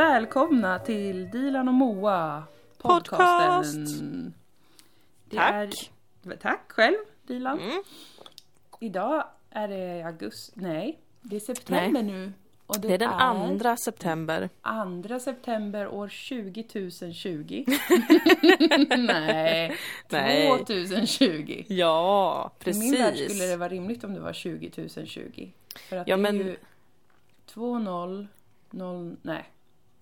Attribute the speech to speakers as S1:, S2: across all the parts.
S1: Välkomna till Dilan och Moa podcasten. Det
S2: Tack.
S1: Är, tack själv Dilan.
S2: Mm.
S1: Idag är det augusti, nej det är september nu. Och
S2: Det är den andra september.
S1: 2 september år 2020. nej,
S2: Nej.
S1: 2020.
S2: Ja,
S1: I min värld
S2: precis.
S1: skulle det vara rimligt om det var 2020. För att
S2: Ja,
S1: det
S2: men-
S1: är ju 2 0 0 nej.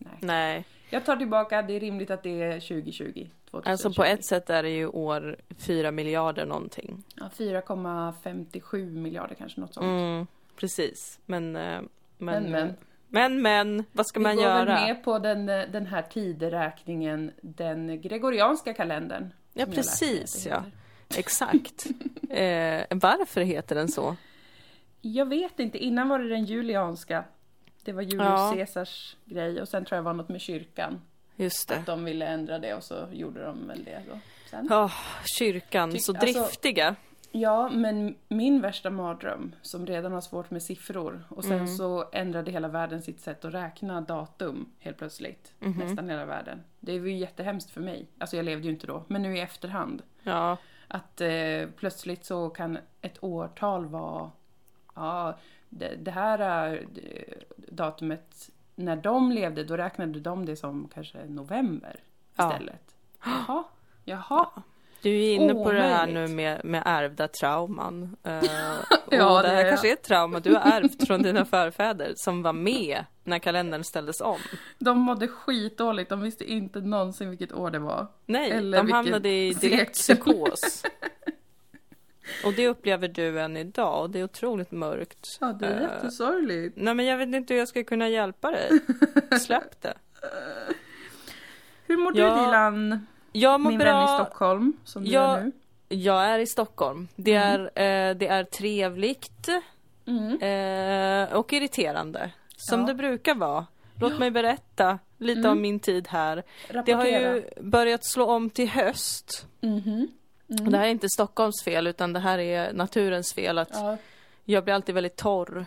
S1: Nej.
S2: Nej,
S1: Jag tar tillbaka, det är rimligt att det är 2020. 2020.
S2: alltså på ett sätt är det ju år 4 miljarder någonting.
S1: Ja, 4,57 miljarder kanske, något sånt.
S2: Mm, precis. Men, eh, men,
S1: Men, men.
S2: men, men, vad ska man
S1: Vi går
S2: göra?
S1: väl med på den, eh, den här tideräkningen, den gregorianska kalendern.
S2: Ja, precis, ja. Exakt. eh, varför heter den så?
S1: Jag vet inte, innan var det den julianska. Det var Julius
S2: Ja.
S1: Caesars grej och sen tror jag det var något med kyrkan.
S2: Just det.
S1: Att de ville ändra det och så gjorde de väl det då. Sen.
S2: Åh, kyrkan,
S1: Tyck-
S2: så
S1: alltså-
S2: driftiga.
S1: Ja, men min värsta mardröm, som redan har svårt med siffror, och sen
S2: Mm.
S1: så ändrade hela världen sitt sätt att räkna datum helt plötsligt.
S2: Mhm.
S1: Nästan hela världen. Det var ju jättehemskt för mig. Alltså jag levde ju inte då, men nu i efterhand.
S2: Ja,
S1: Att eh, plötsligt så kan ett årtal vara, ja, det, det här är eh, datumet, när de levde, då räknade de det som kanske november
S2: Ja.
S1: istället. Jaha, jaha.
S2: du är inne på det här nu med, med ärvda trauman. Eh,
S1: Ja,
S2: och det
S1: det
S2: här
S1: är
S2: kanske är ett trauma du har ärvt från dina förfäder som var med när kalendern ställdes om.
S1: De mådde skitdåligt, de visste inte någonsin vilket år det var.
S2: Nej,
S1: Eller
S2: de hamnade i direkt psykos. Och det upplever du än idag och det är otroligt mörkt.
S1: Ja, det är
S2: Eh,
S1: jättesorgligt.
S2: Nej men jag vet inte hur jag ska kunna hjälpa dig. Släpp det.
S1: Hur mår
S2: Ja,
S1: du Dilan,
S2: Jag mår
S1: min vän i
S2: bra.
S1: Stockholm, som du
S2: Ja.
S1: är nu?
S2: Jag är i Stockholm. Det är, eh, det är trevligt
S1: Mm.
S2: eh, och irriterande. Som
S1: Ja.
S2: det brukar vara. Låt mig berätta lite
S1: Mm.
S2: om min tid här. Det
S1: Rapportera.
S2: har ju börjat slå om till höst.
S1: Mhm.
S2: Och det här är inte Stockholms fel utan det här är naturens fel att
S1: Ja,
S2: jag blir alltid väldigt torr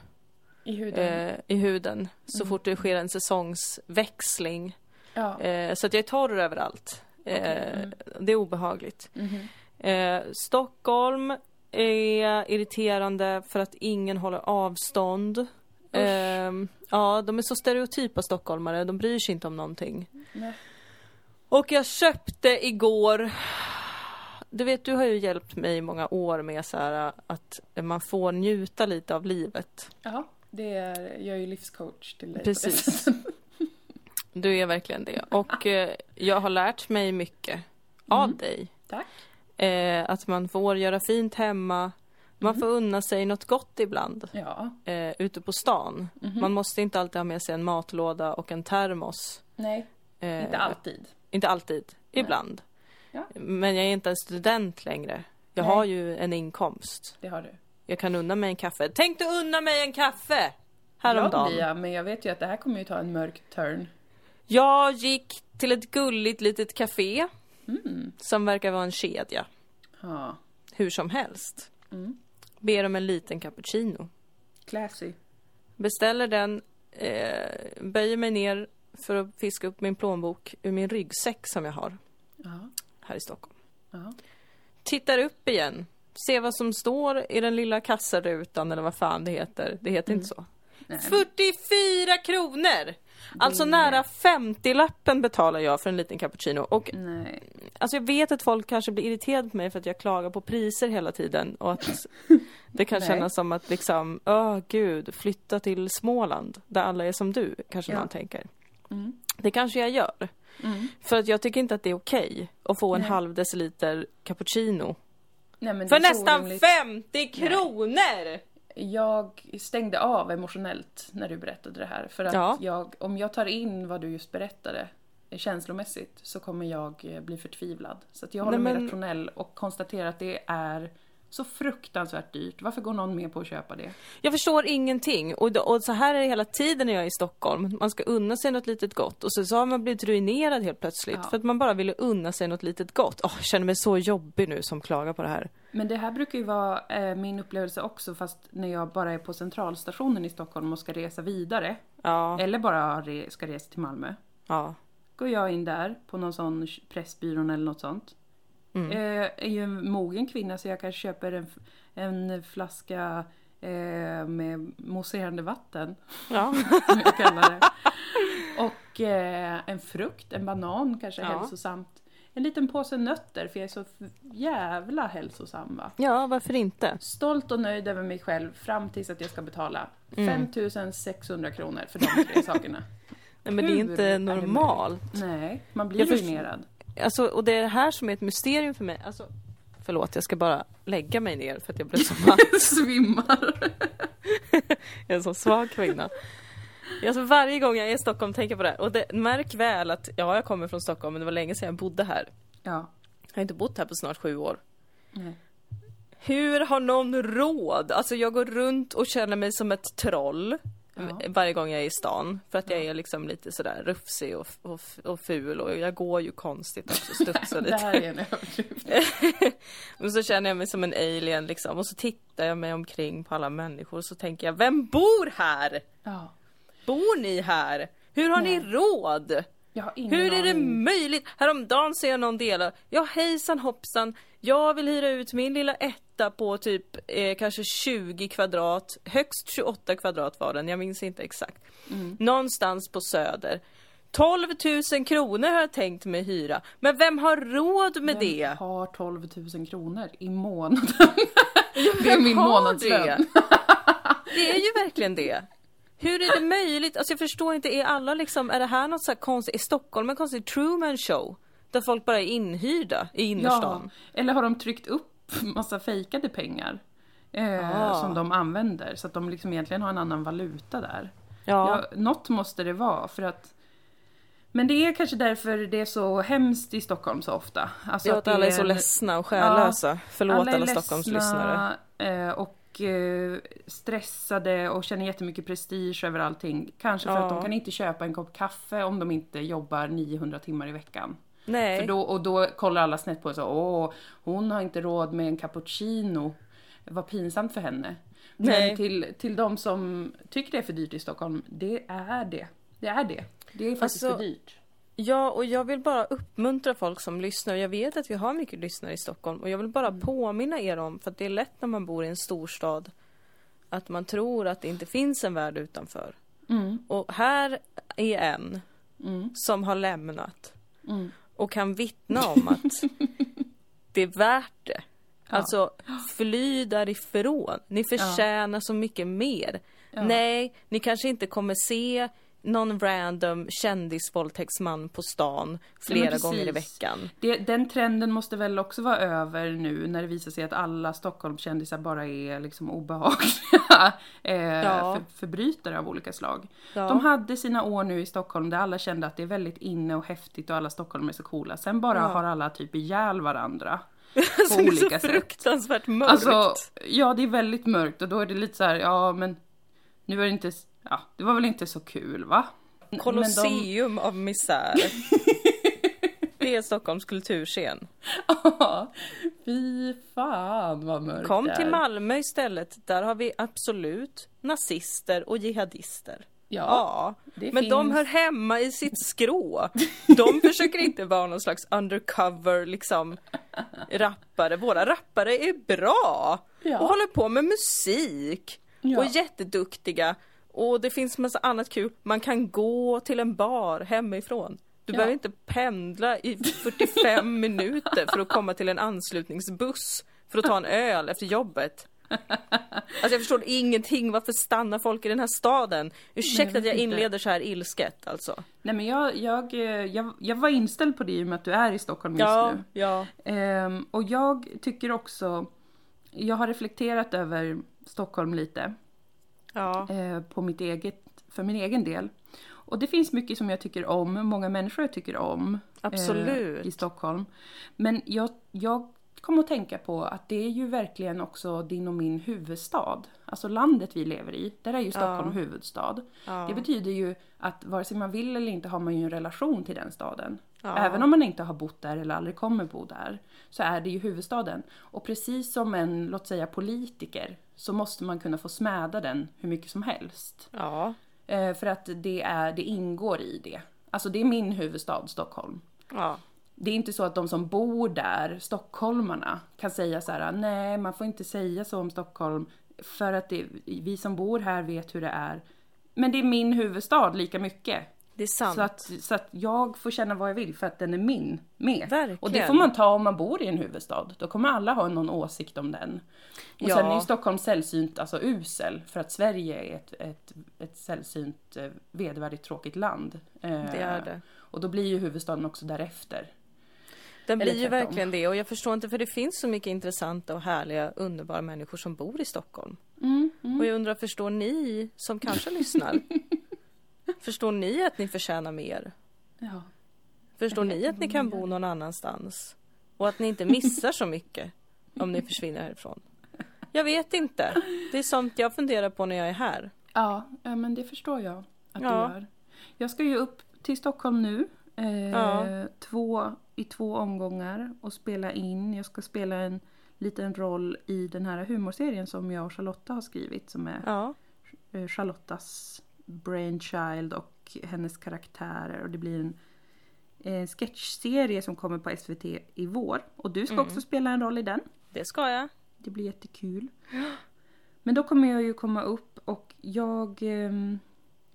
S1: i huden.
S2: eh, i huden så
S1: Mm.
S2: fort det sker en säsongsväxling.
S1: ja.
S2: Eh, så att jag är torr överallt. Eh,
S1: Okej, mm.
S2: Det är obehagligt. Eh, Stockholm är irriterande för att ingen håller avstånd. Eh, ja, de är så stereotypa stockholmare, de bryr sig inte om någonting.
S1: Nej.
S2: Och jag köpte igår du vet, du har ju hjälpt mig i många år med så här att man får njuta lite av livet.
S1: Ja, det är, jag är ju livscoach till dig.
S2: Precis. Du är verkligen det. Och eh, jag har lärt mig mycket av
S1: Mm.
S2: dig.
S1: Tack.
S2: Eh, att man får göra fint hemma. Man
S1: Mm.
S2: får unna sig något gott ibland.
S1: Ja.
S2: Eh, ute på stan.
S1: Mhm.
S2: Man måste inte alltid ha med sig en matlåda och en termos.
S1: Nej, inte alltid.
S2: Inte alltid. Ibland.
S1: Ja.
S2: Men jag är inte en student längre. Jag
S1: Nej.
S2: har ju en inkomst.
S1: Det har du.
S2: Jag kan unna mig en kaffe. Tänkte unna mig en kaffe! Häromdagen.
S1: jag, men jag vet ju att det här kommer ju ta en mörk turn.
S2: Jag gick till ett gulligt litet café
S1: Mm.
S2: som verkar vara en kedja.
S1: Ja.
S2: Hur som helst.
S1: Mm.
S2: Ber om en liten cappuccino.
S1: Classy.
S2: Beställer den, eh, böjer mig ner för att fiska upp min plånbok ur min ryggsäck som jag har
S1: Ja.
S2: Här i Stockholm.
S1: Ja.
S2: Tittar upp igen, ser vad som står i den lilla kassarutan eller vad fan det heter. Det heter inte så.
S1: Nej.
S2: 44 kronor! Alltså
S1: Det-
S2: nära 50-lappen betalar jag för en liten cappuccino. Och
S1: Nej.
S2: Alltså jag vet att folk kanske blir irriterade på mig för att jag klagar på priser hela tiden och att det kan
S1: Nej.
S2: kännas som att liksom, åh gud, flytta till Småland där alla är som du, kanske
S1: Ja.
S2: någon tänker.
S1: Mm.
S2: Det kanske jag gör.
S1: Mm.
S2: För att jag tycker inte att det är okej att få en
S1: Nej.
S2: halv deciliter cappuccino.
S1: Nej,
S2: För nästan
S1: orimligt.
S2: 50 kronor!
S1: Jag stängde av emotionellt när du berättade det här. För att
S2: Ja.
S1: jag, om jag tar in vad du just berättade eh, känslomässigt så kommer jag eh, bli förtvivlad. Så jag håller
S2: Nej,
S1: mig
S2: men-
S1: rationell och konstaterar att det är Så fruktansvärt dyrt. Varför går någon med på att köpa det?
S2: Jag förstår ingenting. Och, och så här är det hela tiden när jag är i Stockholm. Man ska unna sig något litet gott och så, så har man blivit ruinerad helt plötsligt.
S1: Ja.
S2: För att man bara ville unna sig något litet gott. Åh, jag känner mig så jobbig nu som klagar på det här.
S1: Men det här brukar ju vara eh, min upplevelse också fast när jag bara är på centralstationen i Stockholm och ska resa vidare.
S2: Ja,
S1: Eller bara re- ska resa till Malmö.
S2: ja.
S1: Går jag in där på någon sån Pressbyrån eller något sånt.
S2: Mm.
S1: Eh, är ju en mogen kvinna så jag kanske köper en, en flaska eh, med mousserande vatten.
S2: ja.
S1: som jag kallar det. Och eh, en frukt, en banan kanske
S2: Ja.
S1: hälsosamt. En liten påse nötter för jag är så jävla hälsosam va.
S2: ja, varför inte?
S1: Stolt och nöjd över mig själv fram tills att jag ska betala
S2: Mm.
S1: 5600 kronor för de tre sakerna.
S2: Nej, men det är
S1: Hur
S2: inte
S1: är det
S2: normalt.
S1: Nej, man blir
S2: Jag
S1: ruinerad.
S2: Alltså, och det är det här som är ett mysterium för mig. Alltså, förlåt, jag ska bara lägga mig ner för att jag blev så matt.
S1: Svimmar.
S2: Jag är en så svag kvinna. Alltså varje gång jag är i Stockholm tänker jag på det. Och det, märk väl att, ja jag kommer från Stockholm men det var länge sedan jag bodde här.
S1: Ja.
S2: Jag har inte bott här på snart sju år.
S1: Nej.
S2: Hur har någon råd? Alltså jag går runt och känner mig som ett troll.
S1: Ja.
S2: Varje gång jag är i stan. För att jag är liksom lite sådär rufsig och, och, och ful och jag går ju konstigt också, studsar
S1: Det
S2: lite.
S1: här är en överdrift.
S2: Och så känner jag mig som en alien liksom. Och så tittar jag mig omkring på alla människor och så tänker jag, vem bor här?
S1: Ja.
S2: Bor ni här? Hur har ni
S1: Nej.
S2: råd?
S1: Har ingen
S2: Hur är det
S1: aning.
S2: möjligt? Häromdagen ser jag någon dela, ja hejsan hoppsan, jag vill hyra ut min lilla etta på typ eh, kanske 20 kvadrat, högst 28 kvadrat var den, jag minns inte exakt.
S1: Mm.
S2: Någonstans på Söder. 12 000 kronor har jag tänkt mig hyra. Men vem har råd med
S1: Vem
S2: det?
S1: har 12 000 kronor i månaden? det är min månadslön.
S2: det? Det är ju verkligen det. Hur är det möjligt? Alltså jag förstår inte, är alla liksom, är det här något så här konstigt, är Stockholm en konstig Truman show? Där folk bara är inhyrda i innerstan?
S1: Ja, eller har de tryckt upp massa fejkade pengar? Eh,
S2: Ah.
S1: Som de använder, så att de liksom egentligen har en annan valuta där.
S2: Ja.
S1: Ja, något måste det vara, för att men det är kanske därför det är så hemskt i Stockholm så ofta. Alltså
S2: Ja, att
S1: det
S2: alla är så ledsna och själlösa. Förlåt alla,
S1: är
S2: Stockholms
S1: ledsna,
S2: lyssnare.
S1: eh, Och eh, stressade och känner jättemycket prestige över allting. Kanske för
S2: Ja.
S1: att de kan inte köpa en kopp kaffe om de inte jobbar 900 timmar i veckan.
S2: Nej.
S1: För då, och då kollar alla snett på en så, åh, hon har inte råd med en cappuccino. Vad pinsamt för henne.
S2: Nej.
S1: Men till, till de som tycker det är för dyrt i Stockholm, det är det. Det är det. Det är faktiskt
S2: Alltså,
S1: för dyrt.
S2: Ja, och jag vill bara uppmuntra folk som lyssnar. Jag vet att vi har mycket lyssnare i Stockholm och jag vill bara påminna er om, för att det är lätt när man bor i en storstad, att man tror att det inte finns en värld utanför.
S1: Mm,
S2: Och här är en
S1: mm,
S2: som har lämnat
S1: mm.
S2: Och kan vittna om att det är värt det.
S1: Ja.
S2: Alltså, fly därifrån. Ni förtjänar så mycket mer. Nej, ni kanske inte kommer se någon random kändisvåldtäktsman på stan flera
S1: precis.
S2: gånger i veckan.
S1: Det, den trenden måste väl också vara över nu när det visar sig att alla Stockholmskändisar bara är liksom obehagliga eh,
S2: Ja.
S1: för, förbrytare av olika slag.
S2: Ja.
S1: De hade sina år nu i Stockholm där alla kände att det är väldigt inne och häftigt och alla stockholmare är så coola. Sen bara
S2: Ja.
S1: har alla typ ihjäl varandra.
S2: Alltså,
S1: på olika sätt.
S2: fruktansvärt mörkt.
S1: Alltså, ja det är väldigt mörkt och då är det lite så här, ja men nu är det inte, ja det var väl inte så kul va? Men de-
S2: av misär. det är Stockholms kulturscen.
S1: Ja, fy fan vad mörkt
S2: Kom till. Malmö istället. Där har vi absolut nazister och jihadister.
S1: Ja,
S2: Ja, men de
S1: finns.
S2: hör hemma i sitt skrå. De försöker inte vara någon slags undercover liksom rappare. Våra rappare är bra
S1: Ja.
S2: och håller på med musik
S1: Ja.
S2: och är jätteduktiga. Och det finns massa annat kul. Man kan gå till en bar hemifrån. Du
S1: Ja.
S2: behöver inte pendla i 45 minuter för att komma till en anslutningsbuss för att ta en öl efter jobbet. Alltså jag förstår ingenting. Varför stannar folk i den här staden? Ursäkta
S1: vet
S2: att jag
S1: inte.
S2: inleder så här ilsket alltså.
S1: Nej men jag, jag, eh, jag, jag var inställd på det i och med att du är i Stockholm just
S2: Ja,
S1: nu.
S2: ja.
S1: Ehm, och jag tycker också, jag har reflekterat över Stockholm lite.
S2: Ja.
S1: eh, på mitt eget, för min egen del. Och det finns mycket som jag tycker om, många människor jag tycker om.
S2: Absolut.
S1: Eh, I Stockholm. Men jag, jag kom att tänka på att det är ju verkligen också din och min huvudstad. Alltså landet vi lever i, där är ju Stockholm
S2: Ja.
S1: huvudstad.
S2: Ja.
S1: Det betyder ju att vare sig man vill eller inte har man ju en relation till den staden.
S2: Ja.
S1: Även om man inte har bott där eller aldrig kommer bo där, så är det ju huvudstaden. Och precis som en, låt säga politiker, så måste man kunna få smäda den hur mycket som helst.
S2: Ja.
S1: Eh, för att det, är, det ingår i det. Alltså det är min huvudstad, Stockholm.
S2: Ja.
S1: Det är inte så att de som bor där, stockholmarna, kan säga så här: nej man får inte säga så om Stockholm för att det, vi som bor här vet hur det är. Men det är min huvudstad lika mycket.
S2: Det är sant.
S1: Så att, så att jag får känna vad jag vill för att den är min med.
S2: Verkligen.
S1: Och det får man ta om man bor i en huvudstad. Då kommer alla ha någon åsikt om den. Och
S2: Ja.
S1: sen är ju Stockholm sällsynt, alltså usel, för att Sverige är ett, ett, ett sällsynt eh, vedervärdigt tråkigt land. Eh,
S2: Det är det.
S1: Och då blir ju huvudstaden också därefter.
S2: Den blir ju verkligen det och jag förstår inte för det finns så mycket intressanta och härliga underbara människor som bor i Stockholm.
S1: Mm, mm.
S2: Och jag undrar, förstår ni som kanske lyssnar? Förstår ni att ni förtjänar mer?
S1: Ja.
S2: Förstår ni att ni kan bo någon annanstans? Och att ni inte missar så mycket om ni försvinner härifrån? Jag vet inte. Det är sånt jag funderar på när jag är här.
S1: Ja, ja, men det förstår jag att
S2: Ja.
S1: du gör. Jag ska ju upp till Stockholm nu. Eh,
S2: Ja.
S1: två, I två omgångar och spela in. Jag ska spela en liten roll i den här humorserien som jag och Charlotta har skrivit. Som är
S2: Ja,
S1: eh, Charlottas brainchild och hennes karaktärer. Och det blir en eh, sketchserie som kommer på SVT i vår. Och du ska
S2: Mm.
S1: också spela en roll i den.
S2: det ska jag.
S1: Det blir jättekul. Men då kommer jag ju komma upp och jag ehm,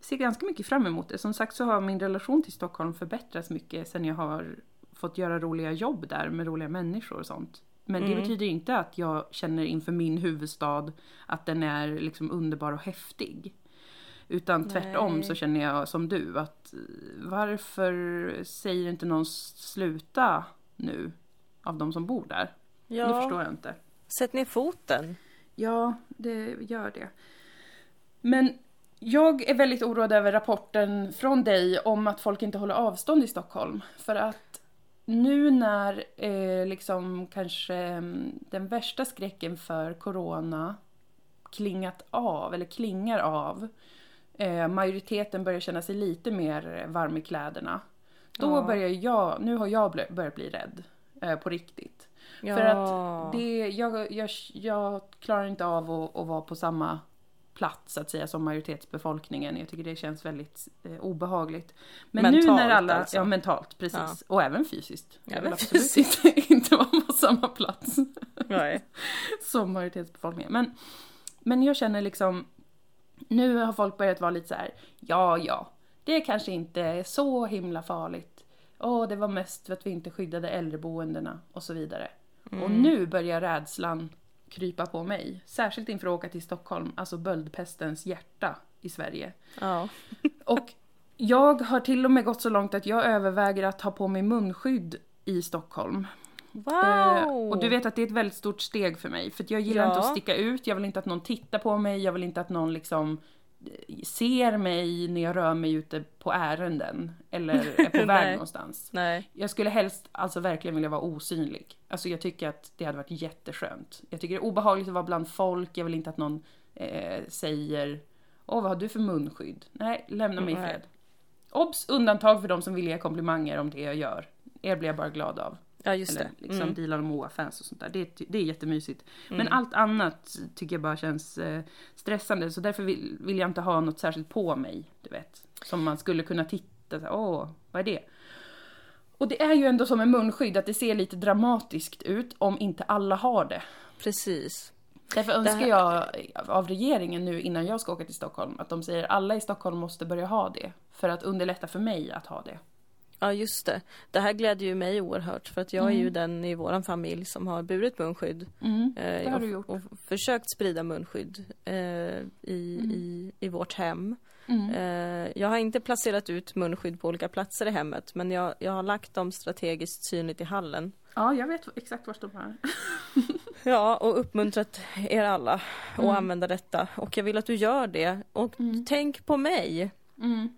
S1: ser ganska mycket fram emot det. Som sagt så har min relation till Stockholm förbättrats mycket sen jag har fått göra roliga jobb där med roliga människor och sånt. Men det
S2: Mm.
S1: betyder inte att jag känner inför min huvudstad att den är liksom underbar och häftig. Utan tvärtom
S2: Nej.
S1: så känner jag som du att eh, varför säger inte någon sluta nu av de som bor där? Det
S2: Ja,
S1: förstår jag inte.
S2: sätt ner foten.
S1: Ja, det gör det. Men jag är väldigt oroad över rapporten från dig om att folk inte håller avstånd i Stockholm. För att nu när eh, liksom kanske mm, den värsta skräcken för corona klingat av, eller klingar av, eh, majoriteten börjar känna sig lite mer varm i kläderna. Då
S2: Ja.
S1: börjar jag, nu har jag börjat bli rädd eh, på riktigt.
S2: Ja.
S1: För att det, jag, jag, jag klarar inte av att, att vara på samma plats så att säga som majoritetsbefolkningen. Jag tycker det känns väldigt eh, obehagligt. Men nu
S2: Mentalt
S1: när alla,
S2: alltså.
S1: ja mentalt precis.
S2: Ja.
S1: Och även fysiskt. Jag vill absolut inte vara på samma plats
S2: Nej.
S1: som majoritetsbefolkningen. Men, men jag känner liksom, nu har folk börjat vara lite så här, ja ja, det kanske inte är så himla farligt. Åh, det var mest för att vi inte skyddade äldreboendena och så vidare. Och
S2: Mm.
S1: nu börjar rädslan krypa på mig. Särskilt inför att åka till Stockholm, alltså böldpestens hjärta i Sverige.
S2: Ja.
S1: Och jag har till och med gått så långt att jag överväger att ha på mig munskydd i Stockholm.
S2: Wow!
S1: Eh, och du vet att det är ett väldigt stort steg för mig. För jag gillar
S2: Ja.
S1: inte att sticka ut, jag vill inte att någon tittar på mig, jag vill inte att någon liksom eh, ser mig när jag rör mig ute på ärenden. Eller är på väg någonstans.
S2: Nej.
S1: Jag skulle helst alltså verkligen vilja vara osynlig. Alltså jag tycker att det hade varit jätteskönt. Jag tycker det är obehagligt att vara bland folk, jag vill inte att någon eh, säger Åh, vad har du för munskydd? Nej, lämna mig i fred. Obs! Undantag för de som vill ge komplimanger om det jag gör. Er blir jag bara glad av.
S2: Ja, just
S1: Eller
S2: det.
S1: liksom
S2: Mm.
S1: dealar om OA-fans och sånt där. Det, det är jättemysigt. Men
S2: Mm.
S1: allt annat tycker jag bara känns eh, stressande. Så därför vill, vill jag inte ha något särskilt på mig. Du vet. Som man skulle kunna titta så åh, vad är det? Och det är ju ändå som en munskydd att det ser lite dramatiskt ut om inte alla har det.
S2: Precis.
S1: Därför önskar
S2: här-
S1: jag av regeringen nu innan jag ska åka till Stockholm att de säger alla i Stockholm måste börja ha det. För att underlätta för mig att ha det.
S2: Ja, just det. Det här glädjer ju mig oerhört för att jag är
S1: Mm.
S2: ju den i våran familj som har burit munskydd.
S1: Mm,
S2: eh,
S1: det har
S2: och,
S1: du gjort.
S2: och försökt sprida munskydd eh, i,
S1: Mm.
S2: i, i vårt hem.
S1: Mm.
S2: Eh, jag har inte placerat ut munskydd på olika platser i hemmet men jag, jag har lagt dem strategiskt synligt i hallen.
S1: Ja, jag vet exakt var de är.
S2: Ja, och uppmuntrat er alla att
S1: Mm.
S2: använda detta. Och jag vill att du gör det. Och
S1: Mm.
S2: tänk på mig.
S1: Mm.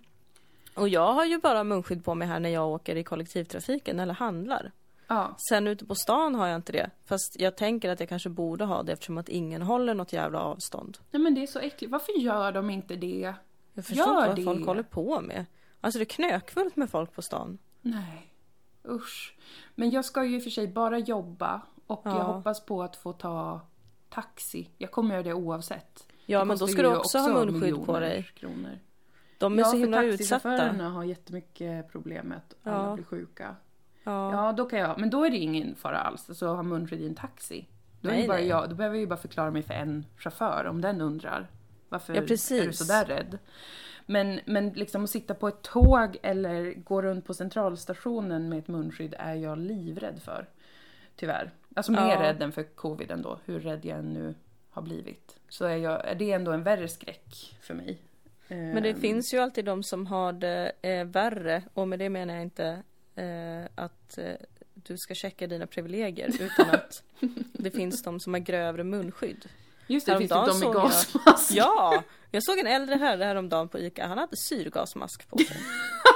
S2: Och jag har ju bara munskydd på mig här när jag åker i kollektivtrafiken eller handlar.
S1: Ja.
S2: Sen ute på stan har jag inte det. Fast jag tänker att jag kanske borde ha det eftersom att ingen håller något jävla avstånd.
S1: Nej men det är så äckligt. Varför gör de inte det?
S2: Jag förstår
S1: Gör
S2: inte vad
S1: det.
S2: folk håller på med. Alltså det är knökfullt med folk på stan.
S1: Nej. Usch. Men jag ska ju i och för sig bara jobba och
S2: Ja.
S1: jag hoppas på att få ta taxi. Jag kommer göra det oavsett.
S2: Ja,
S1: Det
S2: men då ska du
S1: ju
S2: också ha munskydd på dig.
S1: Kronor.
S2: De är
S1: ja,
S2: så himla
S1: för
S2: utsatta.
S1: taxichaufförerna har jättemycket problem med att alla
S2: Ja.
S1: blir sjuka.
S2: Ja.
S1: Ja, då kan jag. Men då är det ingen fara alls. Alltså att ha munskydd i en taxi. Då,
S2: Nej,
S1: bara
S2: nej.
S1: jag, då behöver jag ju bara förklara mig för en chaufför om den undrar. Varför
S2: Ja,
S1: är du så där rädd? Men, men liksom att sitta på ett tåg eller gå runt på centralstationen med ett munskydd är jag livrädd för. Tyvärr. Alltså mer
S2: Ja.
S1: rädd än för covid ändå, hur rädd jag än nu har blivit. Så är, jag, är det ändå en värre skräck för mig.
S2: Men det
S1: Ehm,
S2: finns ju alltid de som har det eh, värre och med det menar jag inte eh, att eh, du ska checka dina privilegier utan att det finns de som har grövre munskydd.
S1: Just det, det finns det
S2: häromdagen
S1: de med
S2: såg jag-
S1: gasmask.
S2: Ja, jag såg en äldre herre häromdagen på ICA, han hade syrgasmask på sig.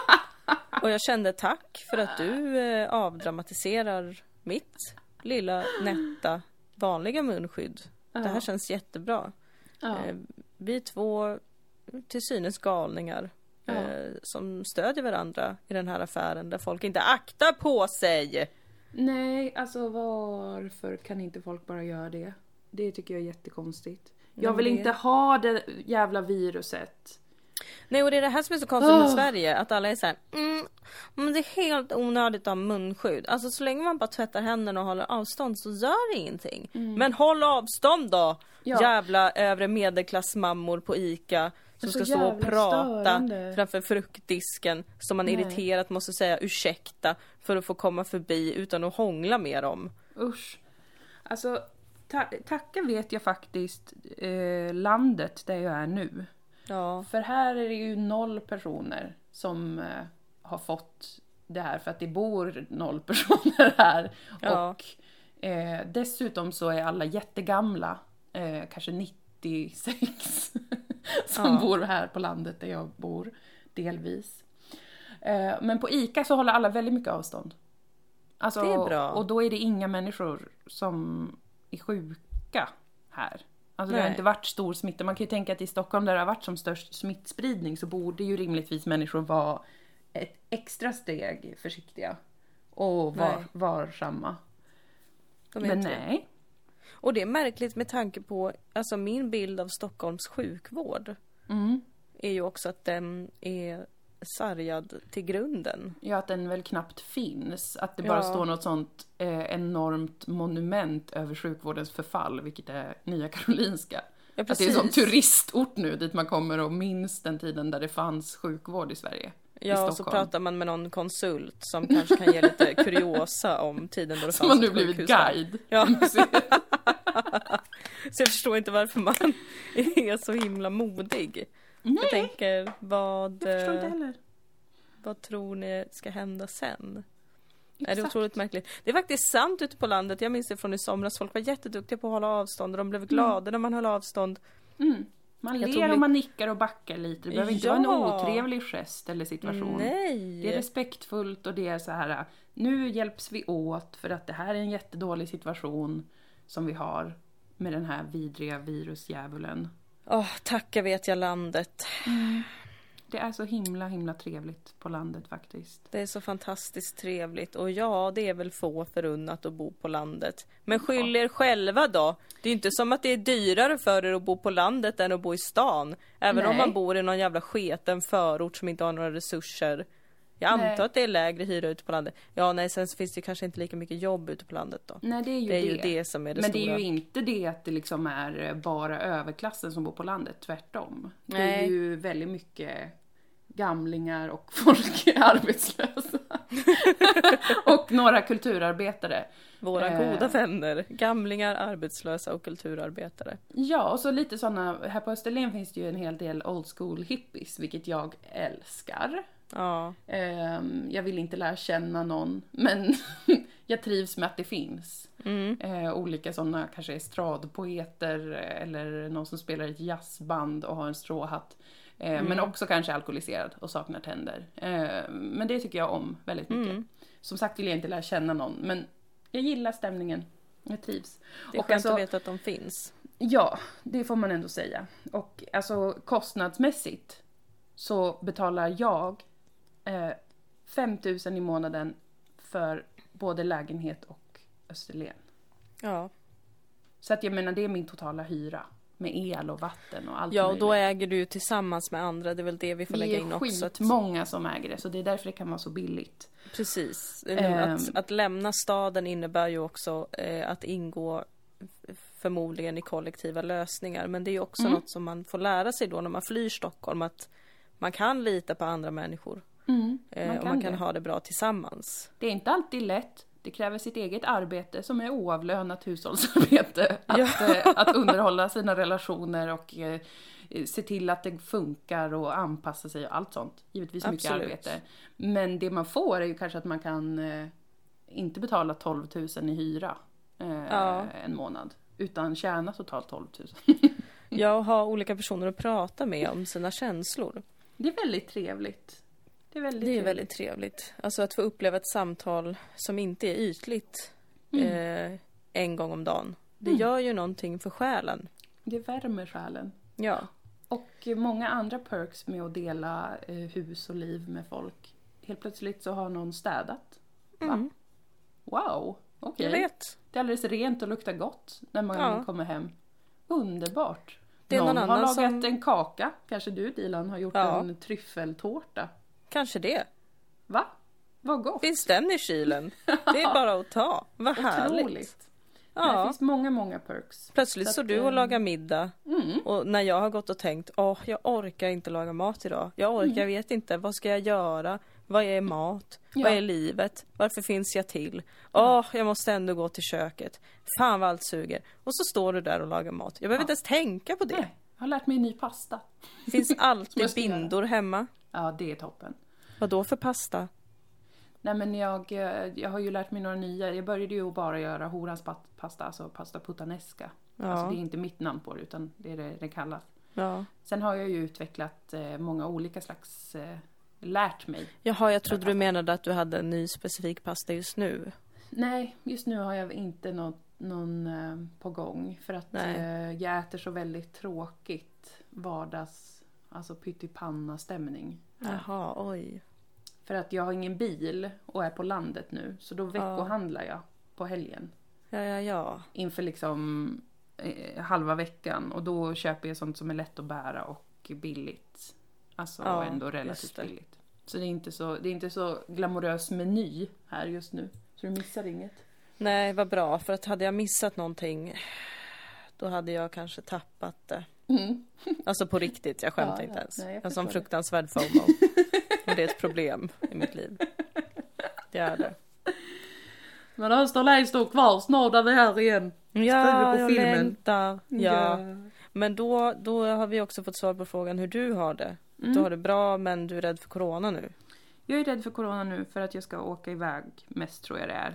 S2: Och jag kände tack för att du eh, avdramatiserar mitt lilla nätta vanliga munskydd. Det här känns jättebra.
S1: Ja.
S2: Eh, Vi två till synes galningar
S1: Ja.
S2: eh, som stödjer varandra i den här affären där folk inte aktar på sig.
S1: Nej, alltså varför kan inte folk bara göra det? Det tycker jag är jättekonstigt. Jag vill inte ha det jävla viruset.
S2: Nej, och det är det här som är så konstigt med
S1: Åh.
S2: Sverige, att alla är så här, mm, men det är helt onödigt att ha munskydd. Alltså så länge man bara tvättar händerna och håller avstånd så gör det ingenting. Men håll avstånd då!
S1: Mm. Ja.
S2: Jävla övre medelklassmammor på ICA som ska stå och prata
S1: störande.
S2: framför fruktdisken som man
S1: Nej.
S2: irriterat måste säga ursäkta för att få komma förbi utan att hångla med dem.
S1: Usch. Alltså, ta tacka vet jag faktiskt eh, landet där jag är nu.
S2: Ja,
S1: För här är det ju noll personer som eh, har fått det här för att det bor noll personer här.
S2: Ja.
S1: Och eh, dessutom så är alla jättegamla, eh, kanske 96, som
S2: Ja.
S1: bor här på landet där jag bor, delvis. Eh, men på ICA så håller alla väldigt mycket avstånd. Alltså,
S2: Det är bra.
S1: Och då är det inga människor som är sjuka här. Alltså det har
S2: Nej.
S1: inte varit stor smitta. Man kan ju tänka att i Stockholm där det har varit som störst smittspridning så borde ju rimligtvis människor vara ett extra steg försiktiga. Och var,
S2: Nej.
S1: varsamma. Men nej.
S2: Och det är märkligt med tanke på, alltså min bild av Stockholms sjukvård
S1: Mm.
S2: är ju också att den är sargad till grunden.
S1: Ja, att den väl knappt finns. Att det bara
S2: Ja.
S1: står något sånt eh, enormt monument över sjukvårdens förfall, vilket är Nya Karolinska.
S2: Ja,
S1: Att det är en sån turistort nu dit man kommer och minns den tiden där det fanns sjukvård i Sverige.
S2: Ja, och så pratar man med någon konsult som kanske kan ge lite kuriosa om tiden då det
S1: Som
S2: fanns
S1: har nu blivit guide.
S2: Ja. Så jag förstår inte varför man är så himla modig. Jag tänker, vad,
S1: Jag förstår inte
S2: eh,
S1: heller.
S2: vad tror ni ska hända sen? Är det
S1: Exakt.
S2: otroligt märkligt. Det är faktiskt sant ute på landet. Jag minns det från i somras. Folk var jätteduktiga på att hålla avstånd och de blev glada när man höll avstånd.
S1: Mm. Man
S2: Jag
S1: ler och man nickar och backar lite. Det behöver inte vara en
S2: Ja.
S1: otrevlig gest eller situation.
S2: Nej!
S1: Det är respektfullt och det är så här, nu hjälps vi åt för att det här är en jättedålig situation som vi har med den här vidriga virusdjävulen.
S2: Åh, tacka vet jag landet.
S1: Det är så himla, himla trevligt på landet faktiskt.
S2: Det är så fantastiskt trevligt och ja, det är väl få förunnat att bo på landet. Men skyll er själva då. Det är inte som att det är dyrare för er att bo på landet än att bo i stan. Även om
S1: Nej.
S2: man bor i någon jävla sketen förort som inte har några resurser. Jag
S1: Nej.
S2: antar att det är lägre hyra ute på landet. Ja, nej, sen finns det kanske inte lika mycket jobb ute på landet då.
S1: Nej, det är ju
S2: Det är
S1: det.
S2: ju det som är det
S1: Men
S2: stora.
S1: det är ju inte det att det liksom är bara överklassen som bor på landet, tvärtom. Det är
S2: Nej.
S1: ju väldigt mycket gamlingar och folk är arbetslösa. och några kulturarbetare.
S2: Våra
S1: Eh.
S2: goda vänner, gamlingar, arbetslösa och kulturarbetare.
S1: Ja, och så lite såna, här på Österlen finns det ju en hel del old school hippies, vilket jag älskar.
S2: Ja,
S1: Ehm, jag vill inte lära känna någon, men jag trivs med att det finns.
S2: mm.
S1: Eh, olika sådana, kanske estradpoeter eller någon som spelar i ett jazzband och har en stråhatt. Eh, Men också kanske alkoholiserad och saknar tänder. Eh, men det tycker jag om väldigt mycket.
S2: Mm.
S1: som sagt vill jag inte lära känna någon, men jag gillar stämningen. Jag trivs.
S2: Det är
S1: Och
S2: skönt
S1: alltså-
S2: att veta att de finns.
S1: Ja, det får man ändå säga. Och alltså kostnadsmässigt så betalar jag eh, 5 000 i månaden för både lägenhet och Österlen.
S2: Ja.
S1: Så att jag menar, det är min totala hyra. Med el och vatten och allt
S2: ja, och
S1: möjligt.
S2: då äger du tillsammans med andra. Det är väl det vi får
S1: Vi
S2: lägga
S1: är
S2: in också. Att,
S1: skitmånga som äger det, så det är därför det kan vara så billigt.
S2: precis.
S1: Ehm.
S2: Att, att lämna staden innebär ju också eh, att ingå förmodligen i kollektiva lösningar. Men det är ju också
S1: Mm.
S2: något som man får lära sig då när man flyr Stockholm. Att man kan lita på andra människor. Eh,
S1: Man
S2: och
S1: kan
S2: man kan
S1: det.
S2: ha det bra tillsammans.
S1: Det är inte alltid lätt. Det kräver sitt eget arbete som är oavlönat hushållsarbete. Att,
S2: Ja.
S1: eh, att underhålla sina relationer och eh, se till att det funkar och anpassa sig och allt sånt. Givetvis mycket
S2: Absolut.
S1: arbete. Men det man får är ju kanske att man kan inte betala 12 000 i hyra
S2: Ja.
S1: en månad. Utan tjäna totalt 12 000.
S2: Jag har olika personer att prata med om sina känslor.
S1: Det är väldigt trevligt. Det är väldigt
S2: Det är
S1: trevligt.
S2: väldigt trevligt. Alltså att få uppleva ett samtal som inte är ytligt eh, en gång om dagen. Det gör ju någonting för själen.
S1: Det värmer själen.
S2: Ja,
S1: Och många andra perks med att dela eh, hus och liv med folk. Helt plötsligt så har någon städat.
S2: Mm.
S1: Wow, okej.
S2: jag vet.
S1: Det är alldeles rent och luktar gott när man
S2: Ja.
S1: kommer hem. Underbart. Någon,
S2: någon
S1: har lagat
S2: som-
S1: en kaka. Kanske du Dilan har gjort
S2: Ja.
S1: en tryffeltårta.
S2: Kanske det.
S1: Va? Vad gott.
S2: Finns den i kylen? Det är bara att ta. Vad härligt.
S1: Otroligt. Det
S2: Ja.
S1: finns många, många perks.
S2: Plötsligt
S1: Så
S2: står du och
S1: eh,
S2: lagar middag
S1: Mm.
S2: och när jag har gått och tänkt åh, jag orkar inte laga mat idag. Jag orkar, jag vet inte, vad ska jag göra? Vad är mat?
S1: Ja.
S2: Vad är livet? Varför finns jag till? Åh, jag måste ändå gå till köket. Fan vad allt suger. Och så står du där och lagar mat. Jag behöver
S1: Ja.
S2: inte ens tänka på det.
S1: Nej, jag har lärt mig en ny pasta.
S2: Det finns alltid bindor hemma.
S1: Ja, det är toppen.
S2: Vad då för pasta?
S1: Nej men jag, eh, jag har ju lärt mig några nya. Jag började ju bara göra horans pasta, alltså pasta puttanesca.
S2: Ja.
S1: Alltså det är inte mitt namn på det utan det är det det kallas.
S2: Ja.
S1: Sen har jag ju utvecklat eh, många olika slags, eh, lärt mig.
S2: Jaha, jag trodde du menade att du hade en ny specifik pasta just nu.
S1: Nej, just nu har jag inte något, någon på gång. För att
S2: Nej.
S1: jag äter så väldigt tråkigt vardags, alltså pyttipanna stämning.
S2: Jaha, oj.
S1: För att jag har ingen bil och är på landet nu. Så då veckohandlar jag på helgen.
S2: Ja, ja, ja.
S1: inför liksom eh, halva veckan och då köper jag sånt som är lätt att bära och billigt. Alltså
S2: Ja,
S1: ändå
S2: just
S1: relativt
S2: det.
S1: billigt. Så det är inte så, det är inte så glamorös meny här just nu. Så du missar inget.
S2: Nej, vad bra. För att hade jag missat någonting då hade jag kanske tappat det.
S1: Mm.
S2: Alltså på riktigt, jag skämtar
S1: Ja,
S2: inte
S1: ja.
S2: ens.
S1: Nej, jag
S2: en sån fruktansvärd FOMO. Och det är ett problem i mitt liv. Det är det.
S1: Men Österlen står kvar, snart är vi här igen.
S2: Ja,
S1: på
S2: jag
S1: filmen.
S2: längtar. Ja. Men då, då har vi också fått svar på frågan hur du har det.
S1: Mm.
S2: Du har det bra men du är rädd för corona nu.
S1: Jag är rädd för corona nu för att jag ska åka iväg mest tror jag det är.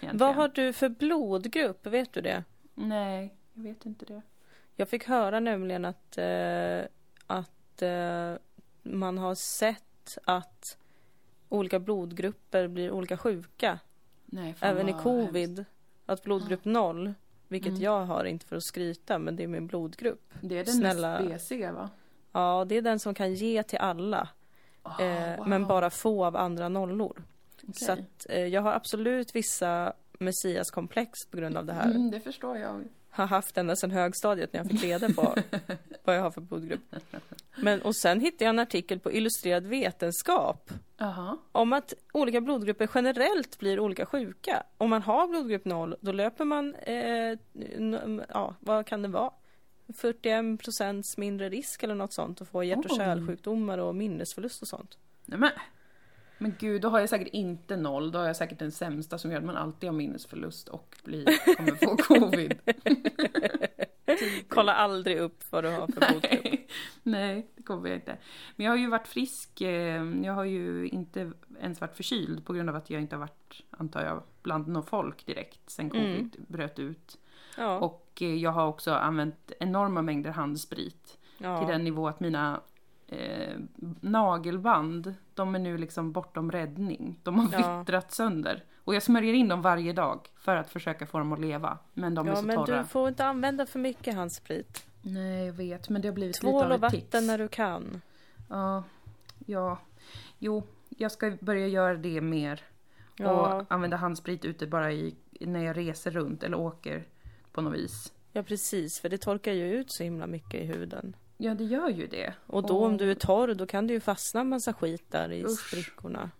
S1: egentligen.
S2: Vad har du för blodgrupp? Vet du det?
S1: Nej, jag vet inte det.
S2: Jag fick höra nämligen att, eh, att eh, man har sett att olika blodgrupper blir olika sjuka.
S1: Nej,
S2: Även i covid.
S1: hemskt.
S2: Att blodgrupp 0, vilket
S1: Mm.
S2: jag har, inte för att skryta, men det är min blodgrupp.
S1: Det är den
S2: Snälla.
S1: mest BC va?
S2: Ja, det är den som kan ge till alla,
S1: Oh,
S2: eh,
S1: wow.
S2: men bara få av andra nollor.
S1: Okej.
S2: Så att, eh, jag har absolut vissa messiaskomplex på grund av det här.
S1: Mm, det förstår jag.
S2: Har haft ända sedan högstadiet när jag fick reda på vad jag har för blodgrupp. Men, och sen hittade jag en artikel på Illustrerad vetenskap
S1: Jaha.
S2: om att olika blodgrupper generellt blir olika sjuka. Om man har blodgrupp 0 då löper man, eh, ja vad kan det vara? 41 procents mindre risk eller något sånt att få hjärt och kärlsjukdomar och minnesförlust och sånt.
S1: Nej, men. gud, då har jag säkert inte noll. Då har jag säkert den sämsta som gör att man alltid har minnesförlust och blir, kommer få covid.
S2: Kolla aldrig upp vad du har för blodgrupp.
S1: Nej, Nej, det kommer jag inte. Men jag har ju varit frisk. eh, Jag har ju inte ens varit förkyld på grund av att jag inte har varit, antar jag, bland något folk direkt sen covid
S2: Mm.
S1: bröt ut.
S2: Ja,
S1: Och eh, jag har också använt enorma mängder handsprit.
S2: ja.
S1: Till den nivå att mina eh, nagelband, de är nu liksom bortom räddning. De har
S2: Ja.
S1: vittrat sönder. Och jag smörjer in dem varje dag för att försöka få dem att leva. Men de är
S2: Ja,
S1: så
S2: men
S1: torra.
S2: du får inte använda för mycket handsprit.
S1: Nej, jag vet. Men det har blivit
S2: Tvål
S1: lite
S2: och
S1: av ett
S2: vatten
S1: tics.
S2: när du kan.
S1: Ja, ja. Jo, jag ska börja göra det mer.
S2: Ja.
S1: Och använda handsprit ute bara i, när jag reser runt eller åker på något vis.
S2: Ja, precis. För det torkar ju ut så himla mycket i huden.
S1: Ja, det gör ju det.
S2: Och då om du är torr, då kan det ju fastna en massa skit där i
S1: Usch.
S2: sprickorna.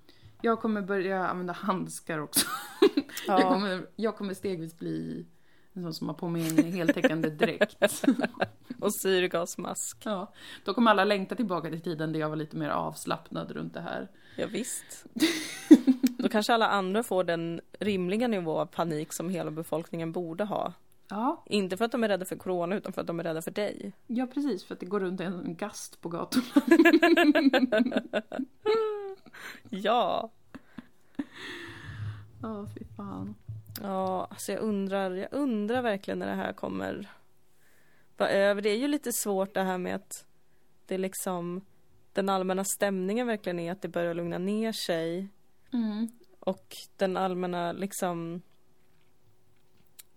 S1: Jag kommer börja använda handskar också. Jag,
S2: Ja,
S1: kommer, jag kommer stegvis bli en sån som har på mig en heltäckande dräkt.
S2: och syrgasmask.
S1: ja, då kommer alla längta tillbaka till tiden där jag var lite mer avslappnad runt det här.
S2: Ja, visst. Då kanske alla andra får den rimliga nivå av panik som hela befolkningen borde ha.
S1: Ja,
S2: Inte för att de är rädda för corona, utan för att de är rädda för dig.
S1: ja precis, för att det går runt en gast på gatorna.
S2: Ja!
S1: Ja, fy fan.
S2: Ja, alltså jag undrar, jag undrar verkligen när det här kommer vara över. Det är ju lite svårt det här med att det liksom den allmänna stämningen verkligen är att det börjar lugna ner sig
S1: Mm.
S2: och den allmänna liksom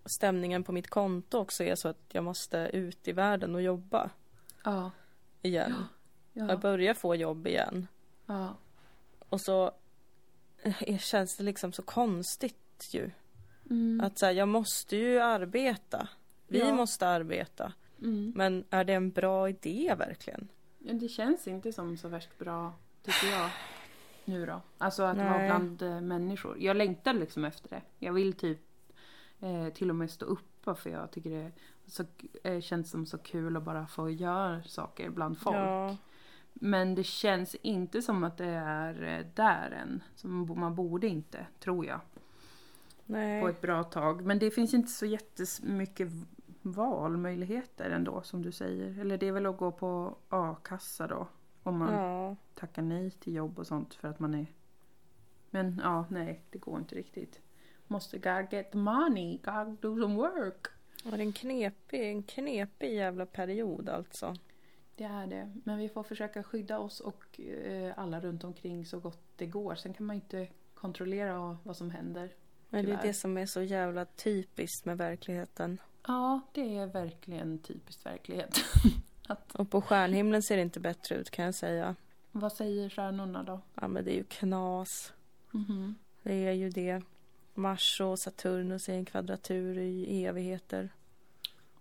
S2: stämningen på mitt konto också är så att jag måste ut i världen och jobba
S1: Ja.
S2: igen.
S1: Ja.
S2: Jag börjar få jobb igen.
S1: ja.
S2: Och så eh, känns det liksom så konstigt ju.
S1: Mm.
S2: Att så här, jag måste ju arbeta. Vi
S1: Ja.
S2: måste arbeta.
S1: Mm.
S2: Men är det en bra idé verkligen?
S1: Ja, det känns inte som så värst bra, tycker jag. Nu då. Alltså att vara
S2: Nej.
S1: bland eh, människor. Jag längtar liksom efter det. Jag vill typ eh, till och med stå upp för jag tycker det så, eh, känns som så kul att bara få göra saker bland folk.
S2: Ja,
S1: Men det känns inte som att det är eh, där än. Som man borde inte, tror jag. På
S2: nej.
S1: ett bra tag. Men det finns inte så jättemycket valmöjligheter ändå som du säger. Eller det är väl att gå på a-kassa då. Om man
S2: Ja,
S1: tackar nej till jobb och sånt för att man är... Men ja, nej, det går inte riktigt. Måste gotta get the money, gotta do some work.
S2: Ja, det en knepig, en knepig jävla period alltså.
S1: Det är det. Men vi får försöka skydda oss och eh, alla runt omkring så gott det går. Sen kan man inte kontrollera vad som händer.
S2: Men det är det som är så jävla typiskt med verkligheten.
S1: Ja, det är verkligen typiskt verklighet.
S2: Och på stjärnhimlen ser det inte bättre ut kan jag säga.
S1: vad säger stjärnorna då?
S2: Ja men det är ju knas.
S1: Mhm.
S2: Det är ju det. Mars och Saturnus är en kvadratur i evigheter.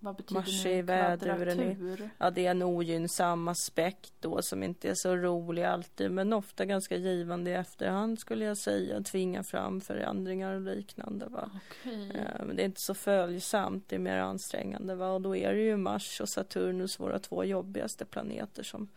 S1: Vad betyder
S2: Mars är väduren? Ja, det är en ogynnsam aspekt då som inte är så rolig alltid men ofta ganska givande i efterhand skulle jag säga. Tvinga fram förändringar och liknande va.
S1: Okej.
S2: Eh, Men det är inte så följsamt, det är mer ansträngande va. Och då är det ju Mars och Saturnus våra två jobbigaste planeter som